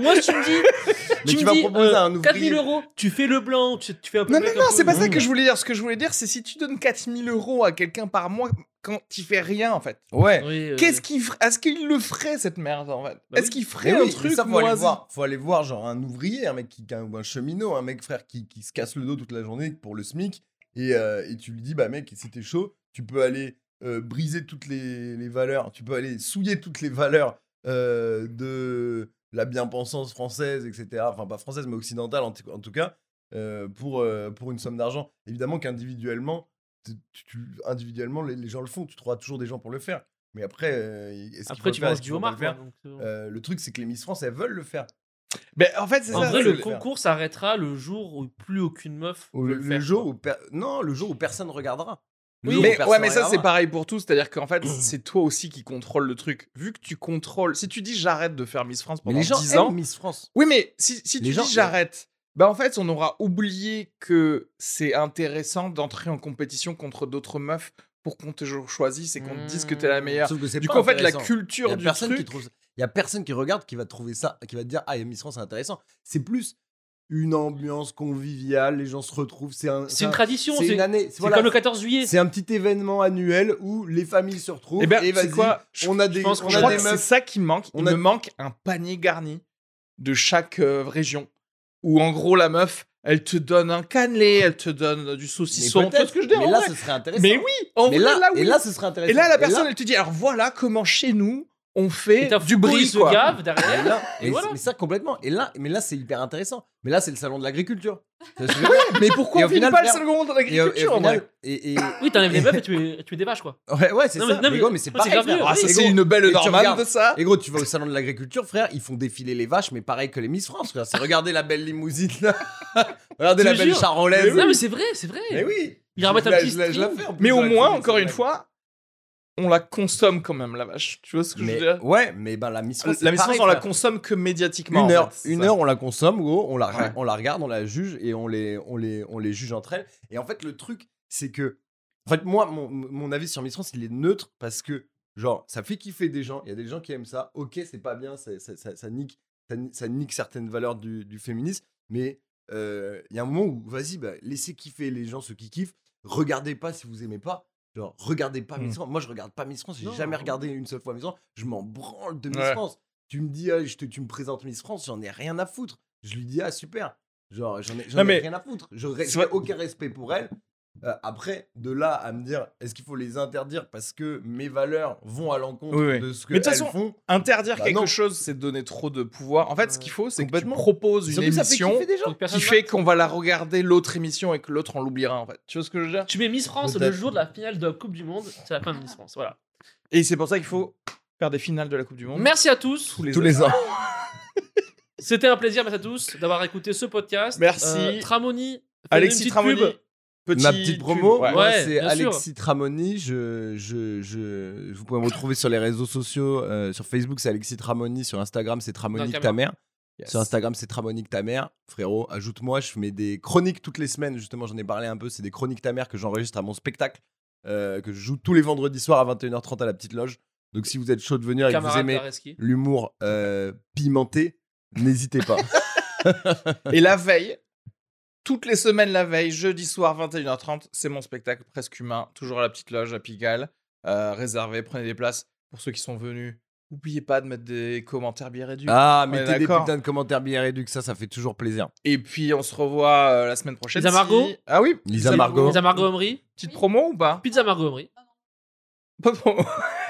moi, tu me dis,
Mais
tu
tu
me
vas
dis,
proposer
euh,
à un ouvrier.
4000 euros, tu fais le blanc, tu, tu fais un peu.
Non,
le
non, non, c'est pas ça que je voulais dire. Ce que je voulais dire, c'est si tu donnes 4000 euros à quelqu'un par mois quand tu fais rien, en fait.
Ouais.
Oui, euh,
Qu'est-ce qu'il ferait Est-ce qu'il le ferait cette merde en fait?
Bah
Est-ce qu'il ferait un truc
ça, faut aller voir. Faut aller voir, genre, un ouvrier, un mec qui, ou un cheminot, un mec, frère, qui, qui se casse le dos toute la journée pour le SMIC. Et, euh, et tu lui dis, bah, mec, si t'es chaud, tu peux aller euh, briser toutes les, les valeurs, tu peux aller souiller toutes les valeurs euh, de la bien-pensance française, etc. Enfin, pas française, mais occidentale en, tout- en tout cas, euh, pour, euh, pour une somme d'argent. Évidemment qu'individuellement, individuellement, les, les gens le font. Tu trouveras toujours des gens pour le faire. Mais après, euh, est-ce
Après,
le
tu
est-ce
du homard.
le
euh,
euh, le truc, c'est que les Miss France, elles veulent le faire.
Ben, en fait, c'est
En
ça.
vrai, le concours s'arrêtera le jour où plus aucune meuf veut
le,
le
le
faire.
jour
quoi.
où per- non, le jour où personne regardera.
Oui, mais, ouais, mais ça, c'est pareil pour tout. C'est-à-dire qu'en fait, c'est toi aussi qui contrôle le truc. Vu que tu contrôles. Si tu dis j'arrête de faire Miss France pendant
les gens
10
aiment
ans.
Miss France.
Oui, mais si, si tu
gens-
dis j'arrête, bah en fait, on aura oublié que c'est intéressant d'entrer en compétition contre d'autres meufs pour qu'on te choisisse et qu'on te dise que t'es la
Mmh.
meilleure.
Sauf que c'est
Du coup, en fait, la
y
culture
a
du
personne
truc.
trouve. Il y a personne qui regarde qui va trouver ça, qui va te dire ah Miss France c'est intéressant. C'est plus une ambiance conviviale, les gens se retrouvent. C'est un.
C'est une
un-
tradition,
C'est une année.
c'est
voilà,
comme le 14 juillet.
C'est un petit événement annuel où les familles se retrouvent.
Eh ben,
et
quoi Je-
on a
je
des,
pense
on
je
a
crois
des
que c'est ça qui me manque.
On
Il
a-
me manque un panier garni de chaque euh, région. Où en gros, la meuf, elle te donne un cannelé, elle te donne du saucisson.
Peut-être,
ce que je dis
Mais
en
là,
vrai
ce serait intéressant.
Mais oui, en
Mais
vrai,
là,
là, oui.
et là, ce serait intéressant.
Et là, la
Et
personne, elle te dit, alors voilà comment chez nous, on
Et
fait du
il se
quoi.
gave
Et
derrière.
là,
Et
et
voilà.
mais ça complètement. Et là, mais là, c'est hyper intéressant. Mais là, c'est le salon de l'agriculture. Dire?
Mais pourquoi
Et
on finit pas le second de
Et, et
l'agriculture, en
final-
vrai?
et, et-
Oui, t'enlèves les meufs et tu mets, tu des vaches, quoi.
ouais, ouais, c'est ça.
mais- non,
mais,
mais-
gros, mais c'est
mieux.
Ah, ça,
Et
c'est une belle
et regardes-
de ça.
Et gros, tu vas au salon de l'agriculture, frère, ils font défiler les vaches, mais pareil que les Miss France, frère. C'est regardez la belle limousine là. regardez la belle charolaise.
Non, mais c'est vrai, c'est vrai.
Mais oui.
Ils remettent un
Je la-
petit
Mais au moins, encore une fois, on la consomme quand même, la vache. Tu vois ce que je veux dire?
ouais, mais ben la Miss France.
La on la consomme que médiatiquement.
Une
en
heure,
fait,
une
ça.
heure, on la consomme, gros, on la,
Ouais.
on la regarde, on la juge et on les, on, les, on les juge entre elles. Et en fait, le truc, c'est que. En fait, moi, mon, mon avis sur Miss France, il est neutre parce que, genre, ça fait kiffer des gens. Il y a des gens qui aiment ça. Ok, c'est pas bien, ça, ça, ça- ça nique, ça, ni- ça nique certaines valeurs du, du féminisme. Mais euh, il y a un moment où, vas-y, bah, laissez kiffer les gens, ceux qui kiffent. Regardez pas si vous aimez pas. Genre, regardez pas Miss. France. Moi, je regarde pas Miss France. J'ai jamais regardé une seule fois Miss France. Je m'en branle de Miss
Ouais.
France. Tu me dis, ah, je te- tu me présentes Miss France, j'en ai rien à foutre. Je lui dis, ah, super. Genre, j'en ai, ai rien à foutre. Je n'ai aucun respect pour elle. Euh, après, de là à me dire, est-ce qu'il faut les interdire parce que mes valeurs vont à l'encontre
Oui, oui.
de ce que
Mais de toute
elles
façon,
font?
Interdire
Bah
quelque
non.
chose, c'est donner trop de pouvoir. En fait, ce qu'il faut, c'est que tu proposes une émission qui fait qu'on va la regarder l'autre émission et que l'autre on l'oubliera en fait. Tu vois ce que je veux dire?
Tu mets Miss France le jour de la finale de la Coupe du Monde, c'est la fin de Miss France. Voilà.
Et c'est pour ça qu'il faut faire des finales de la Coupe du Monde
Merci à tous.
tous les
tous les ans.
C'était un plaisir, merci à tous, d'avoir écouté ce podcast.
Merci.
Euh, Tramoni.
Alexis Tramoni.
pub.
Petit
Ma petite promo,
ouais.
moi,
Ouais,
c'est
sûr.
Alexis Tramoni. Je, je, je, vous pouvez me retrouver sur les réseaux sociaux. euh, sur Facebook, c'est Alexis Tramoni. Sur Instagram, c'est Tramonique
Dans
ta mère.
Yes.
Sur Instagram, c'est Tramonique ta mère. Frérot, ajoute-moi. Je mets des chroniques toutes les semaines. Justement, j'en ai parlé un peu. C'est des chroniques ta mère que j'enregistre à mon spectacle. euh, que je joue tous les vendredis soirs à 21h30 à la petite loge. Donc, si vous êtes chaud de venir et que vous aimez l'humour euh, pimenté, n'hésitez pas.
Et la veille, toutes les semaines la veille, jeudi soir 21h30, c'est mon spectacle presque humain, toujours à la petite loge à Pigalle. Euh, réservé, prenez des places pour ceux qui sont venus. N'oubliez pas de mettre des commentaires bien réduits.
Ah,
On est
mettez des
d'accord.
putains de commentaires bien réduits, ça, ça fait toujours plaisir.
Et puis on se revoit euh, la semaine prochaine.
Lisa Margot
si- Ah oui,
Lisa Margot.
Lisa Margot Omri.
Petite promo ou pas?
Pizza Margot Omri.
Pas de promo.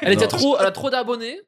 Elle était
Non.
trop, elle a trop d'abonnés.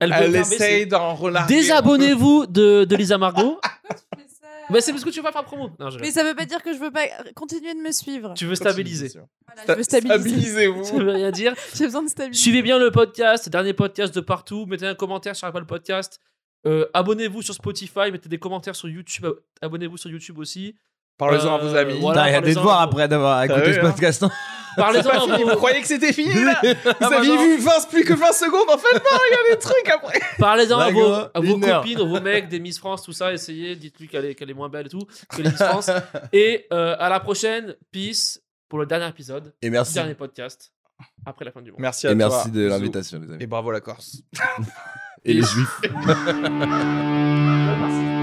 Elle, veut
Elle
faire baisser.
essaye d'en relarguer. un
Désabonnez-vous de, de Lisa Margot.
Pourquoi tu fais
Mais c'est parce que tu veux pas faire promo. Non, je...
Mais ça veut pas dire que je veux pas continuer de me suivre.
Tu veux stabiliser.
Voilà, je veux stabiliser.
Stabilisez-vous.
Ça veut rien dire.
J'ai besoin de stabiliser.
Suivez bien le podcast, dernier podcast de partout. Mettez un commentaire sur Apple Podcast. Euh, abonnez-vous sur Spotify, mettez des commentaires sur YouTube. Ab- Abonnez-vous sur YouTube aussi.
Parlez-en à
Euh,
vos amis.
voilà.
Putain, il y a des devoirs après d'avoir écouté ce
hein
podcast. hein.
Parlez-en à
Vous
vos,
croyez que c'était fini là Vous
Ah, bah
aviez vu 20, plus que 20 secondes En fait, non, il y a des trucs après.
parlez-en à vos, à vos copines, à vos mecs, des Miss France, tout ça. Essayez, dites-lui qu'elle est, qu'elle est moins belle et tout que les Miss France. et euh, à la prochaine. Peace pour le dernier épisode,
Et merci.
dernier podcast après la fin du monde.
Merci à
Et
toi.
merci de l'invitation, les amis.
Et bravo la Corse.
Et les juifs.
Merci.